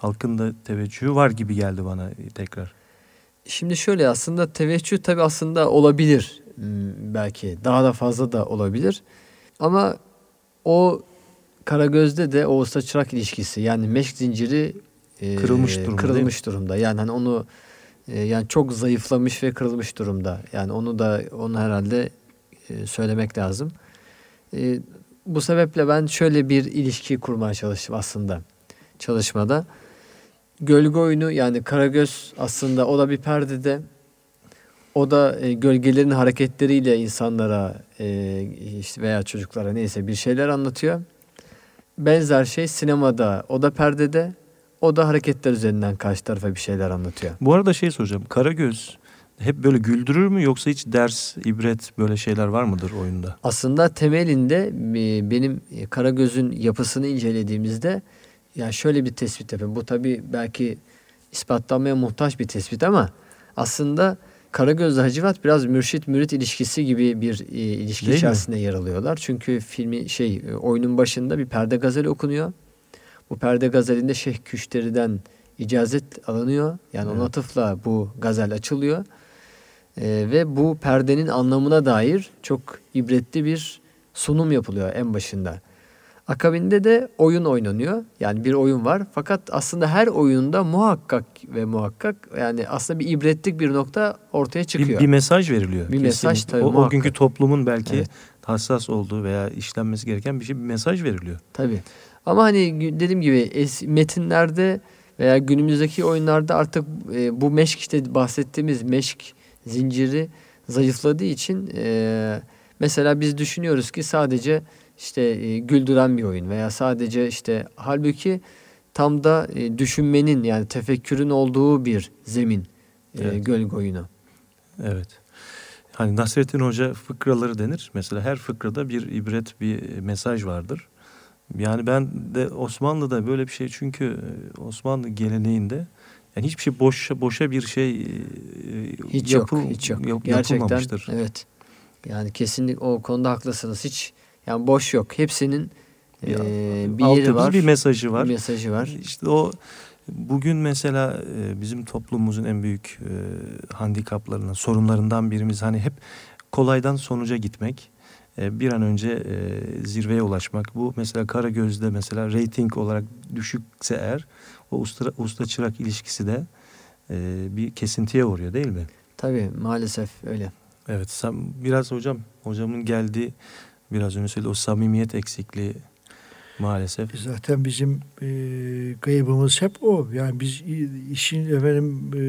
Halkın da teveccühü var gibi geldi bana tekrar. Şimdi şöyle aslında teveccüh tabii aslında olabilir belki daha da fazla da olabilir. Ama o Karagöz'de de o usta çırak ilişkisi yani meşk zinciri e, Kırılmış durumda, kırılmış durumda. Yani hani onu e, yani çok zayıflamış ve kırılmış durumda. Yani onu da onu herhalde e, söylemek lazım. E, bu sebeple ben şöyle bir ilişki kurmaya çalıştım aslında çalışmada. Gölge oyunu yani Karagöz aslında o da bir perdede. O da e, gölgelerin hareketleriyle insanlara e, işte veya çocuklara neyse bir şeyler anlatıyor. Benzer şey sinemada o da perdede. O da hareketler üzerinden karşı tarafa bir şeyler anlatıyor. Bu arada şey soracağım, Karagöz hep böyle güldürür mü yoksa hiç ders, ibret böyle şeyler var mıdır oyunda? Aslında temelinde e, benim Karagöz'ün yapısını incelediğimizde yani şöyle bir tespit yapıyorum. Bu tabii belki ispatlanmaya muhtaç bir tespit ama aslında Karagöz'le Hacivat biraz mürşit mürit ilişkisi gibi bir e, ilişki Değil mi? içerisinde yer alıyorlar. Çünkü filmi şey e, oyunun başında bir perde gazeli okunuyor. Bu perde gazelinde Şeyh Küşteri'den icazet alınıyor. Yani Evet. atıfla bu gazel açılıyor. E, ve bu perdenin anlamına dair çok ibretli bir sunum yapılıyor en başında. Akabinde de oyun oynanıyor. Yani bir oyun var. Fakat aslında her oyunda muhakkak ve muhakkak yani aslında bir ibretlik bir nokta ortaya Bir, çıkıyor. bir mesaj veriliyor. Bir mesaj Kesinlikle. tabii, O, o muhakkak. günkü toplumun belki Evet. hassas olduğu veya işlenmesi gereken bir şey bir mesaj veriliyor. Tabii. Ama hani dediğim gibi es- metinlerde veya günümüzdeki oyunlarda artık e, bu meşk işte bahsettiğimiz meşk zinciri zayıfladığı için e, mesela biz düşünüyoruz ki sadece işte e, güldüren bir oyun veya sadece işte halbuki tam da e, düşünmenin yani tefekkürün olduğu bir zemin e, Evet. gölge oyunu. Evet. Hani Nasrettin Hoca fıkraları denir. Mesela her fıkrada bir ibret, bir mesaj vardır. Yani ben de Osmanlı'da böyle bir şey çünkü e, Osmanlı geleneğinde yani hiçbir şey boşa boşa bir şey Hiç yapıl- yok, hiç yok. yap- Gerçekten yapılmamıştır. evet. Yani kesinlikle o konuda haklısınız. Hiç yani boş yok. Hepsinin Bir, eee, bir yeri var. bir mesajı var. Bir mesajı var. İşte o bugün mesela e, bizim toplumumuzun en büyük e, handikaplarından, sorunlarından birimiz hani hep kolaydan sonuca gitmek. E, bir an önce e, zirveye ulaşmak. Bu mesela Karagöz'de mesela rating olarak düşükse eğer o usta, usta çırak ilişkisi de e, bir kesintiye uğruyor değil mi? Tabii maalesef öyle. Evet sen biraz hocam hocamın geldiği biraz önce söyledi o samimiyet eksikliği maalesef. E zaten bizim e, kaybımız hep o. Yani biz işin efendim e,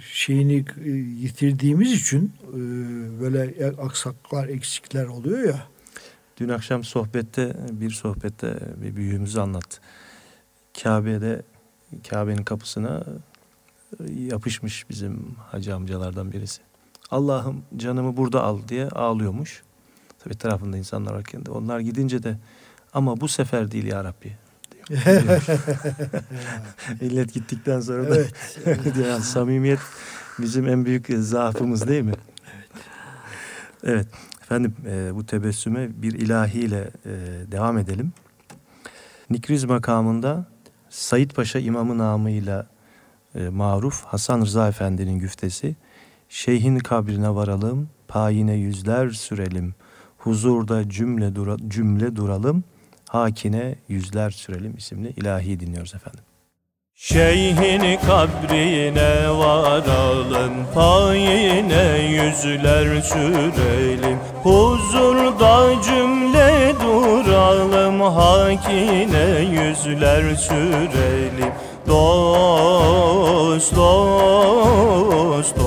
şeyini e, yitirdiğimiz için e, böyle aksaklar, eksikler oluyor ya. Dün akşam sohbette bir sohbette bir büyüğümüz anlattı. Kabe'de Kabe'nin kapısına yapışmış bizim hacı amcalardan birisi. Allah'ım canımı burada al diye ağlıyormuş. Tabii tarafında insanlar varken de onlar gidince de ama bu sefer değil ya Rabbi. İllet gittikten sonra da evet, yani samimiyet bizim en büyük zaafımız değil mi? Evet. Evet. Efendim e, bu tebessüme bir ilahiyle e, devam edelim. Nikriz makamında Said Paşa imamı namıyla e, maruf Hasan Rıza Efendi'nin güftesi Şeyhin kabrine varalım, payine yüzler sürelim, huzurda cümle, dura, cümle duralım, hakine yüzler sürelim isimli ilahi dinliyoruz efendim. Şeyhin kabrine varalım, payine yüzler sürelim, huzurda cümle duralım, hakine yüzler sürelim. Dost, dost, dost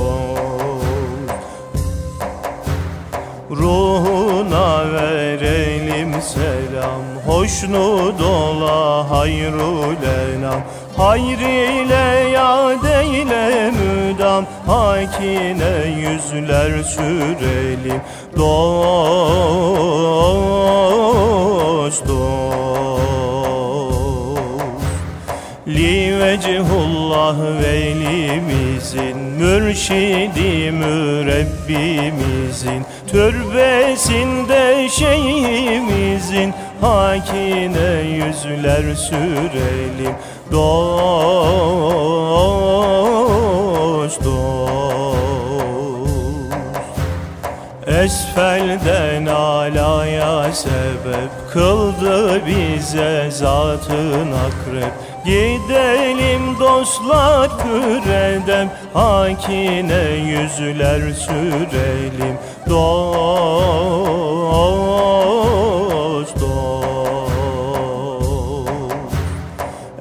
selam. Hoşnut ola hayrul enam Hayr ile yad eyle müdam. Hakine yüzler sürelim. Dost, dost. Li vecihullah velimizin Mürşidi mürebbimizin Türbesinde şeyhimizin Hakine yüzler sürelim. Dost dost. Esfelden alaya sebep Kıldı bize zatın akrep. Gidelim dostlar küredem Hakine yüzler sürelim Dost dost.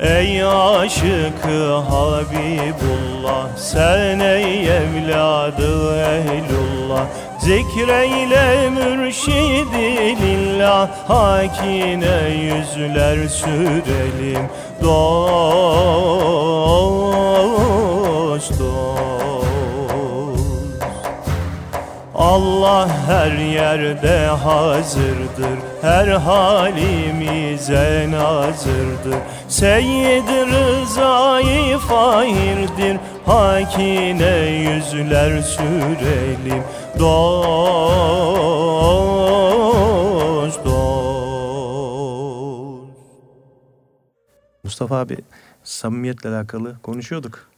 Ey aşıkı Habibullah Sen ey evladı ehlullah Zikreyle mürşidi lillah Hakine yüzler sürelim. Dost dost Allah her yerde hazırdır Her halimize nazırdır. Seyyid Rıza'yı fahirdir Hakine yüzler sürelim. Dost dost. Mustafa abi samimiyetle alakalı konuşuyorduk.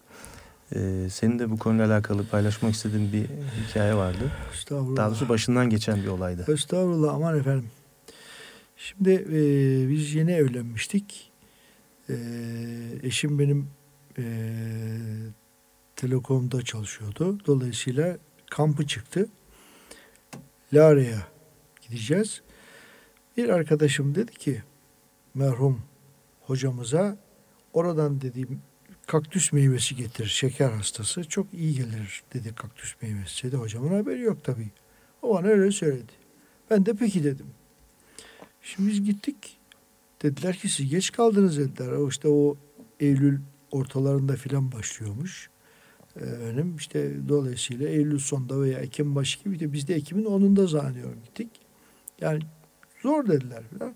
Ee, senin de bu konuyla alakalı paylaşmak istediğin bir hikaye vardı. Estağfurullah. Daha doğrusu başından geçen bir olaydı. Estağfurullah aman efendim. Şimdi e, biz yeni evlenmiştik. E, eşim benim e, Telekom'da çalışıyordu. Dolayısıyla kampı çıktı. Lara'ya gideceğiz. Bir arkadaşım dedi ki merhum hocamıza oradan dediğim kaktüs meyvesi getir şeker hastası çok iyi gelir dedi kaktüs meyvesi dedi hocamın haberi yok tabii. O bana öyle söyledi. Ben de peki dedim. Şimdi biz gittik. Dediler ki siz geç kaldınız dediler. O işte o Eylül ortalarında filan başlıyormuş. Efendim işte dolayısıyla Eylül sonunda veya Ekim başı gibi de biz de Ekim'in 10'unda zannediyorum gittik. Yani zor dediler filan.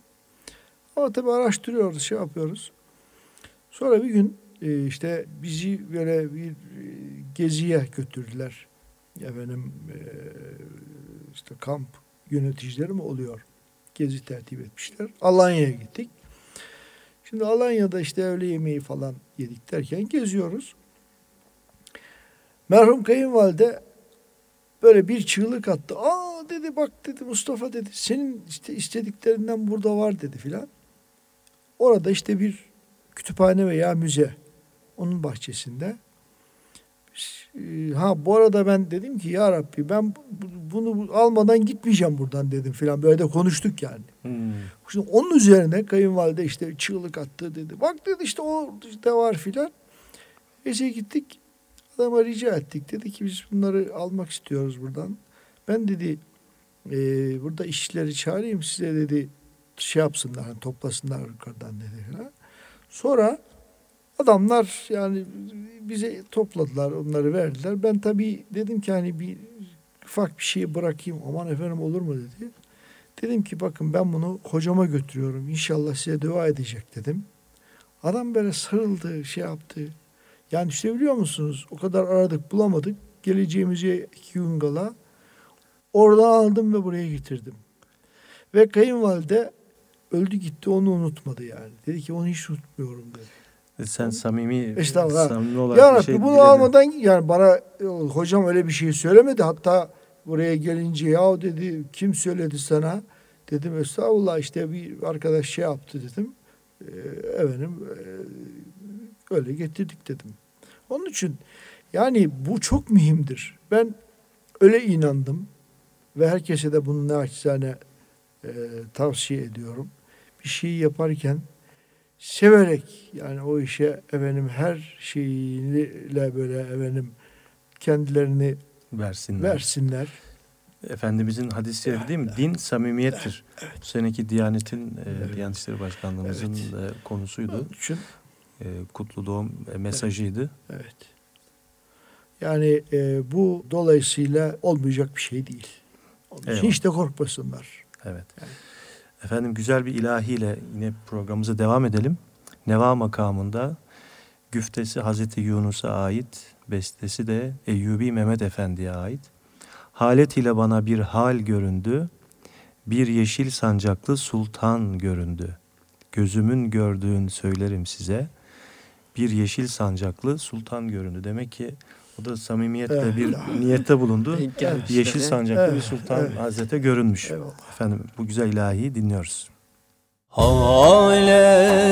Ama tabii araştırıyoruz, şey yapıyoruz. Sonra bir gün e, işte bizi böyle bir e, geziye götürdüler. Efendim e, işte kamp yöneticileri mi oluyor? Gezi tertip etmişler. Alanya'ya gittik. Şimdi Alanya'da işte öğle yemeği falan yedik derken geziyoruz. Merhum kayınvalide böyle bir çığlık attı. Aa dedi bak dedi Mustafa dedi senin işte istediklerinden burada var dedi filan. Orada işte bir kütüphane veya müze onun bahçesinde ha bu arada ben dedim ki ya Rabbi ben bunu almadan gitmeyeceğim buradan dedim filan. Böyle de konuştuk yani. Hmm. Şimdi onun üzerine kayınvalide işte çığlık attı dedi. Bak dedi işte o işte var filan. Neyse gittik. Adama rica ettik. Dedi ki biz bunları almak istiyoruz buradan. Ben dedi e, burada işçileri çağırayım size dedi şey yapsınlar hani toplasınlar yukarıdan dedi falan. Sonra adamlar yani bize topladılar onları verdiler. Ben tabii dedim ki hani bir ufak bir şey bırakayım aman efendim olur mu dedi. Dedim ki bakın ben bunu hocama götürüyorum inşallah size dua edecek dedim. Adam böyle sarıldı şey yaptı. Yani işte biliyor musunuz o kadar aradık bulamadık. Geleceğimize iki gün kala oradan aldım ve buraya getirdim. Ve kayınvalide öldü gitti onu unutmadı yani. Dedi ki onu hiç unutmuyorum dedi. E sen samimi, işte, samimi olarak ya Rabbi, şey bunu almadan yani bana hocam öyle bir şey söylemedi. Hatta buraya gelince ya dedi kim söyledi sana? Dedim estağfurullah işte bir arkadaş şey yaptı dedim. Ee, efendim e, öyle getirdik dedim. Onun için yani bu çok mühimdir. Ben öyle inandım ve herkese de bunu naçizane e, tavsiye ediyorum. Bir şeyi yaparken severek yani o işe efendim her şeyiyle böyle efendim kendilerini versinler. versinler. Efendimizin hadisi evet, değil mi? Evet. Din samimiyettir. Evet, evet. Bu seneki Diyanet'in, e, evet. Diyanet İşleri Başkanlığımızın evet. E, konusuydu. Onun için e, kutlu doğum e, mesajıydı. Evet. evet. Yani e, bu dolayısıyla olmayacak bir şey değil. Onun için hiç de korkmasınlar. Evet. Yani. Efendim güzel bir ilahiyle yine programımıza devam edelim. Neva makamında güftesi Hazreti Yunus'a ait, bestesi de Eyyubi Mehmet Efendi'ye ait. Halet ile bana bir hal göründü, bir yeşil sancaklı sultan göründü. Gözümün gördüğün söylerim size, bir yeşil sancaklı sultan göründü. Demek ki o da samimiyetle evet. bir niyette bulundu. Yeşil sancaklı evet. bir sultan evet. hazrete görünmüş. Evet. Efendim bu güzel ilahiyi dinliyoruz. Halet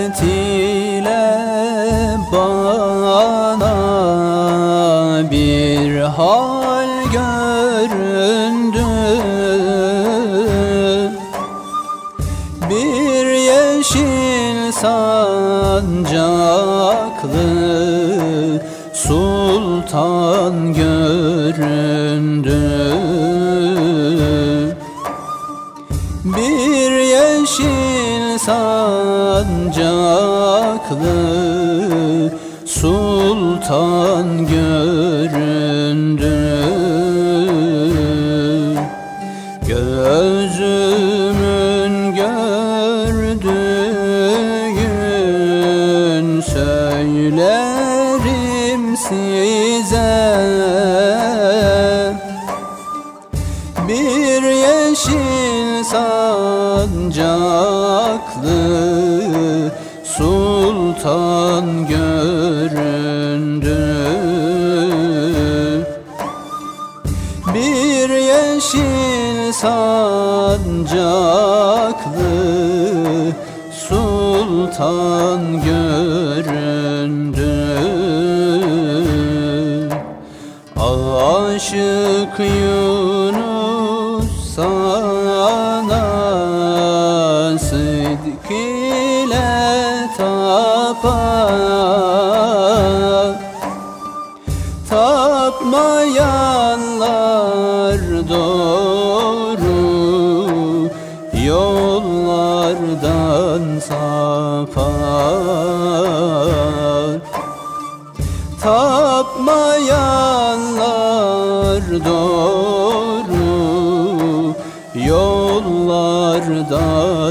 sultan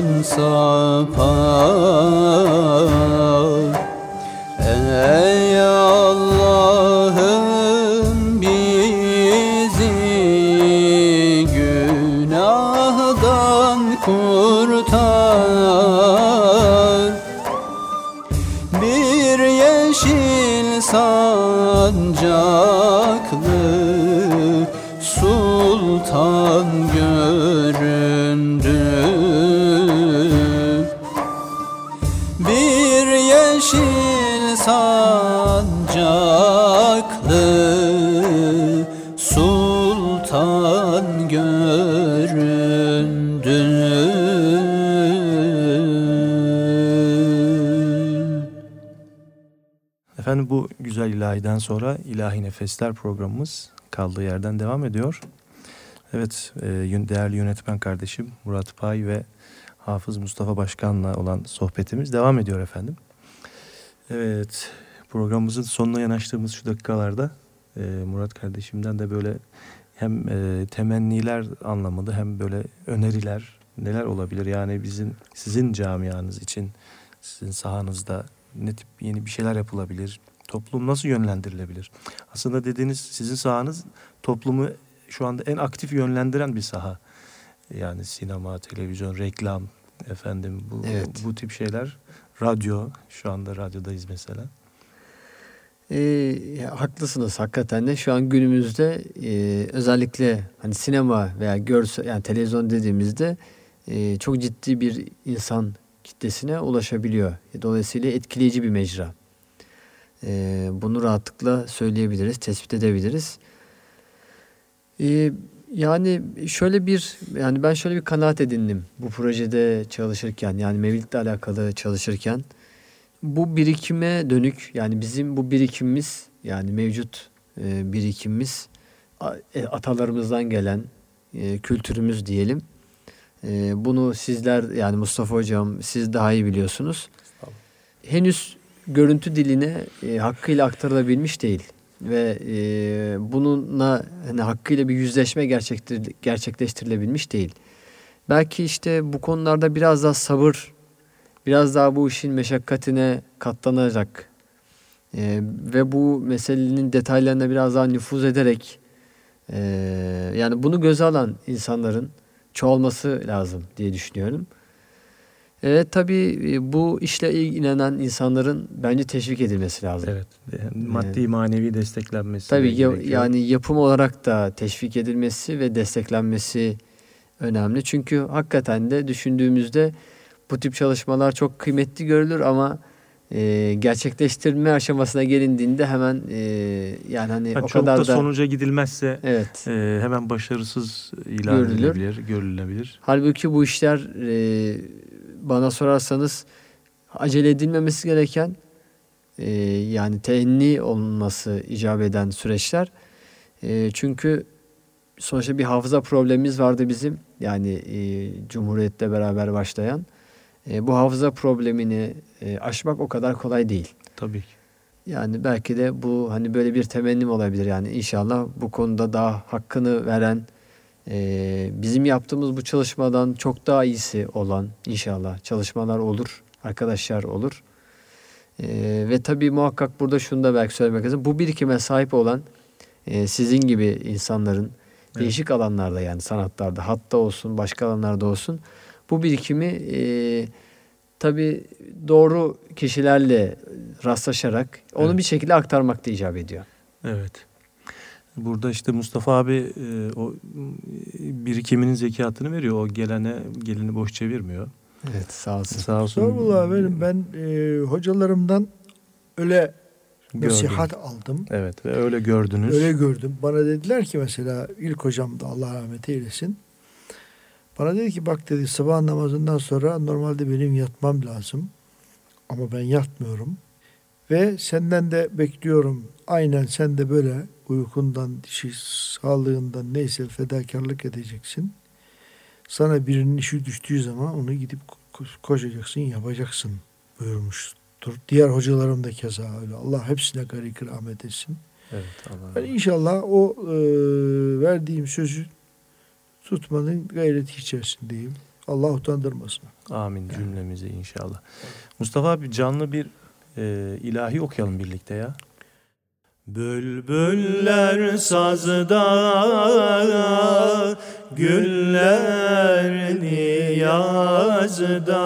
yollardan Efendim bu güzel ilahiden sonra İlahi Nefesler programımız kaldığı yerden devam ediyor. Evet, e, değerli yönetmen kardeşim Murat Pay ve Hafız Mustafa Başkan'la olan sohbetimiz devam ediyor efendim. Evet, programımızın sonuna yanaştığımız şu dakikalarda e, Murat kardeşimden de böyle hem e, temenniler anlamında hem böyle öneriler neler olabilir? Yani bizim sizin camianız için sizin sahanızda ne tip yeni bir şeyler yapılabilir? Toplum nasıl yönlendirilebilir? Aslında dediğiniz sizin sahanız toplumu şu anda en aktif yönlendiren bir saha. Yani sinema, televizyon, reklam efendim bu Evet. bu tip şeyler. Radyo şu anda radyodayız mesela. Ee, haklısınız hakikaten de şu an günümüzde e, özellikle hani sinema veya görsel yani televizyon dediğimizde e, çok ciddi bir insan kitlesine ulaşabiliyor. Dolayısıyla etkileyici bir mecra. E, bunu rahatlıkla söyleyebiliriz, tespit edebiliriz. E, yani şöyle bir yani ben şöyle bir kanaat edindim bu projede çalışırken yani Mevlid'le alakalı çalışırken bu birikime dönük yani bizim bu birikimimiz yani mevcut e, birikimimiz e, atalarımızdan gelen e, kültürümüz diyelim. E, bunu sizler yani Mustafa hocam siz daha iyi biliyorsunuz. Henüz görüntü diline e, hakkıyla aktarılabilmiş değil ve e, bununla hani hakkıyla bir yüzleşme gerçektir, gerçekleştirilebilmiş değil. Belki işte bu konularda biraz daha sabır biraz daha bu işin meşakkatine katlanacak e, ve bu meselenin detaylarına biraz daha nüfuz ederek e, yani bunu göze alan insanların çoğalması lazım diye düşünüyorum. Evet tabii e, bu işle ilgilenen insanların bence teşvik edilmesi lazım. Evet. Yani maddi manevi desteklenmesi. Tabii ya- yani yapım olarak da teşvik edilmesi ve desteklenmesi önemli. Çünkü hakikaten de düşündüğümüzde bu tip çalışmalar çok kıymetli görülür ama e, gerçekleştirme aşamasına gelindiğinde hemen e, yani hani Ha, o çok kadar da da sonuca gidilmezse evet. e, hemen başarısız ilan Görülür. edilebilir, görülebilir. Halbuki bu işler e, bana sorarsanız acele edilmemesi gereken e, yani tehenni olması icap eden süreçler. E, çünkü sonuçta bir hafıza problemimiz vardı bizim. Yani e, Cumhuriyet'le beraber başlayan. E, bu hafıza problemini e, aşmak o kadar kolay değil. Tabii ki. Yani belki de bu hani böyle bir temennim olabilir yani inşallah bu konuda daha hakkını veren e, bizim yaptığımız bu çalışmadan çok daha iyisi olan inşallah çalışmalar olur arkadaşlar olur E, ve tabii muhakkak burada şunu da belki söylemek lazım bu birikime sahip olan e, sizin gibi insanların değişik alanlarda yani sanatlarda hatta olsun başka alanlarda olsun bu birikimi e, tabii doğru kişilerle rastlaşarak onu Evet. bir şekilde aktarmak da icap ediyor. Evet. Burada işte Mustafa abi e, o e, birikiminin zekatını veriyor. O gelene gelini boş çevirmiyor. Evet sağ olsun. Sağ olsun. Estağfurullah benim ben e, hocalarımdan öyle gördüm. nasihat aldım. Evet ve öyle gördünüz. Öyle gördüm. Bana dediler ki mesela ilk hocam da Allah rahmet eylesin. Bana dedi ki bak dedi sabah namazından sonra normalde benim yatmam lazım. Ama ben yatmıyorum. Ve senden de bekliyorum. Aynen sen de böyle uykundan, dişi sağlığından neyse fedakarlık edeceksin. Sana birinin işi düştüğü zaman onu gidip ko- koşacaksın, yapacaksın buyurmuştur. Diğer hocalarım da keza öyle. Allah hepsine gari rahmet etsin. Evet, Allah Ben inşallah o e, verdiğim sözü tutmanın gayreti içerisindeyim. Allah utandırmasın. Amin cümlemizi inşallah. Mustafa abi canlı bir e, ilahi okuyalım birlikte ya. Bülbüller sazda, güller niyazda,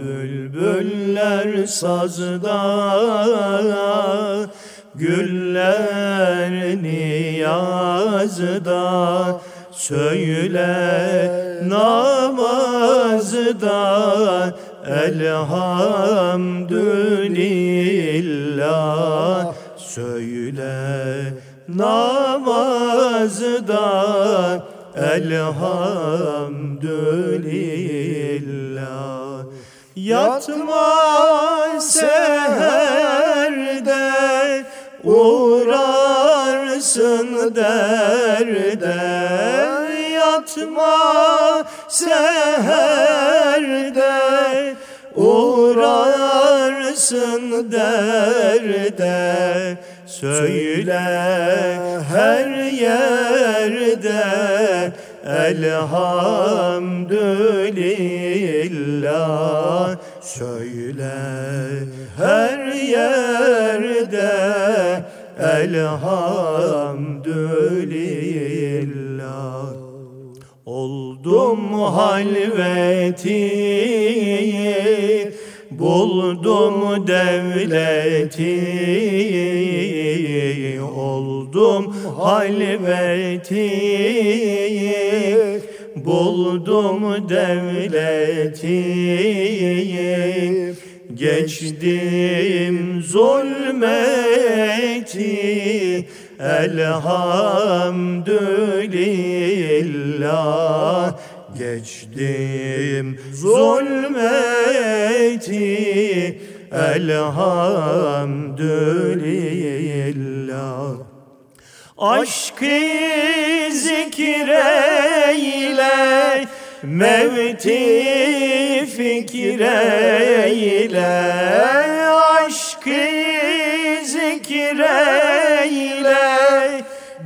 bülbüller sazda, güller niyazda, Söyle namazda Elhamdülillah Söyle namazda Elhamdülillah. Yatma seherde Uğrarsın derde Yatma seherde Uğrarsın derde. Söyle her yerde Elhamdülillah. Söyle her yerde Elhamdülillah Oldum halveti Buldum devleti. Oldum halveti Buldum devleti. Geçtim zulmeti Elhamdülillah. Geçtim zulmeti. Elhamdülillah. Aşkı zikreyle Mevti fikreyle Aşkı zikreyle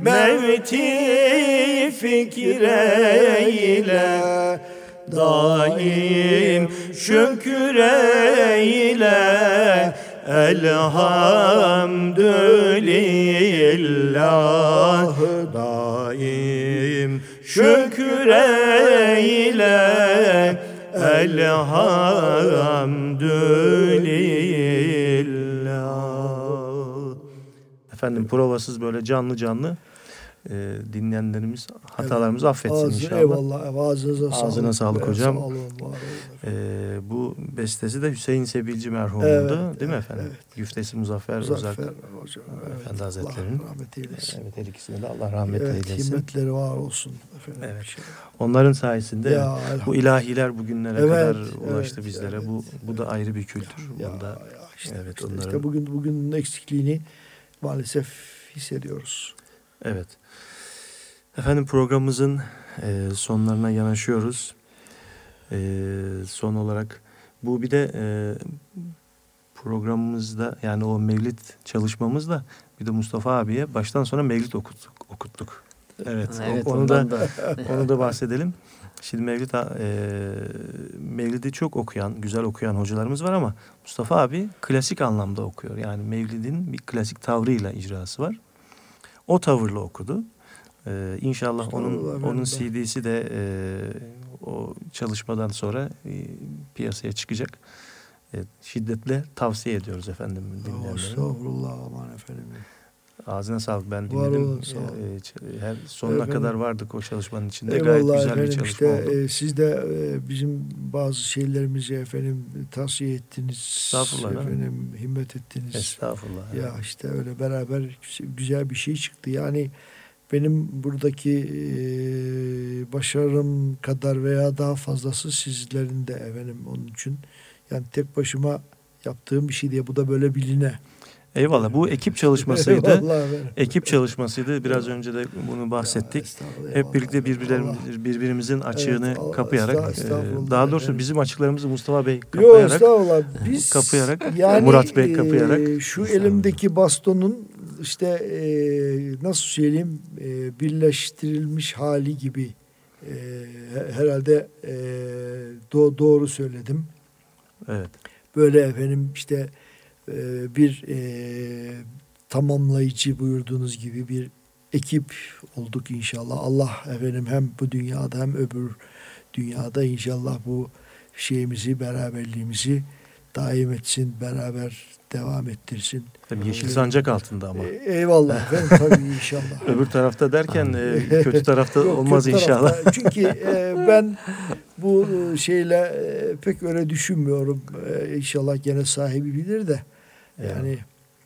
Mevti fikreyle Daim şükreyle Elhamdülillah Daim şükreyle Elhamdülillah Efendim provasız böyle canlı canlı e, dinleyenlerimiz hatalarımızı affetsin Ağzı, inşallah. Eyvallah. Ağzınıza sağlık. Ağzına sağlık hocam. Sağ olun, var olun. E, bu bestesi de Hüseyin Sebilci merhumundu Evet, değil mi evet, efendim? evet. Güftesi Muzaffer, Muzaffer Uzak hocam. Efendi Hazretleri'nin. Allah rahmet eylesin. Evet her ikisine de Allah rahmet evet, eylesin. himmetleri var olsun. Efendim. Evet. Şey. Onların sayesinde Ya, bu ilahiler bugünlere Evet, kadar evet, ulaştı bizlere. evet, bu bu da ayrı bir kültür. Ya, Bunda ya işte, evet, işte, onların- işte bugün bugünün eksikliğini maalesef hissediyoruz. Evet. Efendim programımızın e, sonlarına yanaşıyoruz. E, son olarak bu bir de e, programımızda yani o mevlid çalışmamızda bir de Mustafa abiye baştan sona mevlid okuttuk. okuttuk. Evet, o- Evet, onu da da. onu da bahsedelim. Şimdi Mevlid e, Mevlid'i çok okuyan, güzel okuyan hocalarımız var ama Mustafa abi klasik anlamda okuyor. Yani Mevlid'in bir klasik tavrıyla icrası var. O tavırla okudu. E, inşallah onun Estağfurullah, onun de. CD'si de e, o çalışmadan sonra e, piyasaya çıkacak. E, şiddetle tavsiye ediyoruz efendim dinleyenlere. Estağfurullah aman efendim. Ağzına sağlık ben Var dinledim. olun, sağ olun. E, ç- her sonuna Efendim. kadar vardık o çalışmanın içinde. Gayet Eyvallah güzel bir efendim çalışma işte oldu. e, siz de e, bizim bazı şeylerimizi efendim tavsiye ettiniz. Estağfurullah efendim. Efendim himmet ettiniz. Estağfurullah. Ya işte öyle beraber güzel bir şey çıktı. Yani benim buradaki e, başarım kadar veya daha fazlası sizlerin de efendim onun için. Yani tek başıma yaptığım bir şey diye bu da böyle biline. Eyvallah bu ekip çalışmasıydı. Ekip çalışmasıydı. Biraz önce de bunu bahsettik. Hep birlikte birbirlerimiz, birbirimizin açığını Allah- kapayarak, estağ- e, estağfurullah daha doğrusu bizim açıklarımızı Mustafa Bey kapayarak, estağfurullah. Biz kapayarak, yani, Murat Bey e, kapayarak. şu elimdeki bastonun işte e, nasıl söyleyeyim birleştirilmiş hali gibi herhalde do- doğru söyledim. evet, Böyle efendim işte bir e, tamamlayıcı buyurduğunuz gibi bir ekip olduk inşallah. Allah efendim hem bu dünyada hem öbür dünyada inşallah bu şeyimizi, beraberliğimizi daim etsin, beraber devam ettirsin. tabii yeşil sancak altında ama. E, eyvallah efendim tabii inşallah. Öbür tarafta derken e, kötü tarafta Yok, olmaz kötü inşallah. tarafta. Çünkü e, ben bu şeyle pek öyle düşünmüyorum. İnşallah gene sahibi bilir de. Yani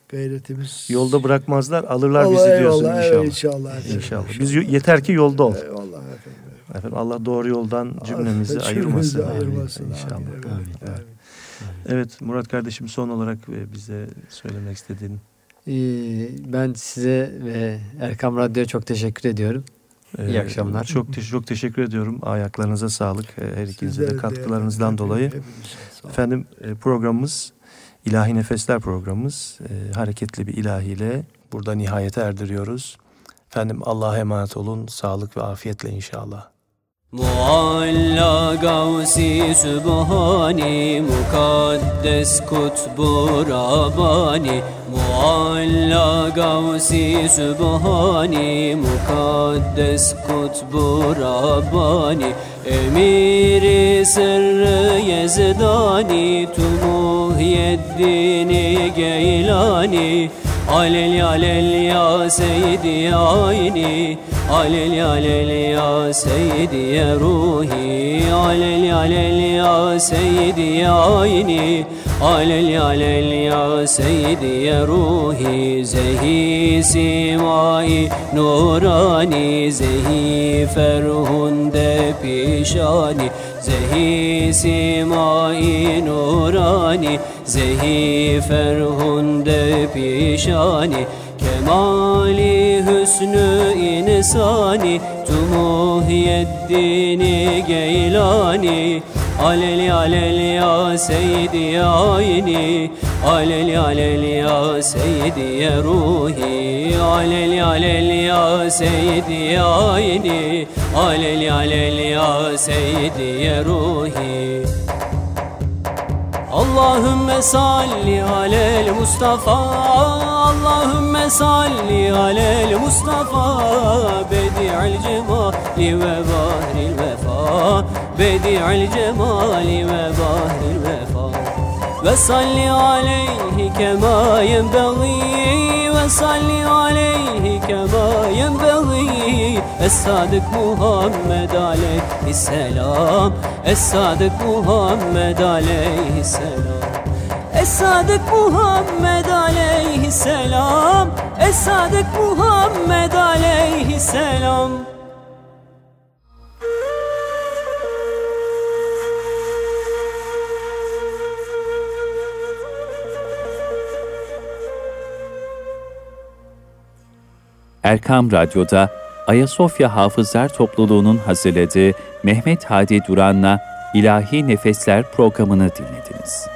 gayretimiz Yolda bırakmazlar, alırlar Allah bizi diyorsun eyvallah, inşallah. Evet, inşallah. efendim, İnşallah. Biz yeter ki yolda ol. Eyvallah efendim. Efendim Allah doğru yoldan cümlemizi Cümlemizi ayırmasın. ayırmasın. Amin. İnşallah. Amin, Evet. amin. Evet Murat kardeşim son olarak e, bize söylemek istediğin Ee, ben size ve Erkam Radyo'ya çok teşekkür ediyorum. İyi akşamlar. Çok, te- çok teşekkür ediyorum. Ayaklarınıza sağlık. Ee, Her ikinize de katkılarınızdan değerli- dolayı. Efendim e, programımız İlahi Nefesler programımız e, hareketli bir ilahiyle burada nihayete erdiriyoruz. Efendim Allah'a emanet olun. Sağlık ve afiyetle inşallah. Mualla gavsi sübhani Mukaddes kutbu Rabbani. Mualla gavsi sübhani Mukaddes kutbu Rabbani. Emiri sırrı yezdani Tu muhyeddini geylani Alel alel ya seydi ayni. Alel alel ya seydi ruhi. Alel alel ya seydi ayni. Alel alel ya seydi ruhi. Zehi simai nurani. Zehi ferhunde pişani Zehi simai nurani Zehi ferhunde pişani Kemali hüsnü insani Tu muhyeddini geylani Aleli aleli ya seydi ayni Aleli aleli ya seydi ruhi Aleli aleli ya seydi ayni Aleli aleli ya seydi ruhi. Allahümme salli alel Mustafa Allahümme salli alel Mustafa. Bedi'il cemali ve bahril vefa Bedi'il cemali ve bahril vefa. Ve salli aleyhi kema yenbeği Ve salli aleyhi kema yenbeği Es-Sadık Muhammed aleyhisselam. Es-Sadık Muhammed aleyhisselam. Es-Sadık Muhammed aleyhisselam. Es-Sadık Muhammed aleyhisselam. Erkam Radyo'da Ayasofya Hafızlar Topluluğu'nun hazırladığı Mehmet Hadi Duran'la İlahi Nefesler programını dinlediniz.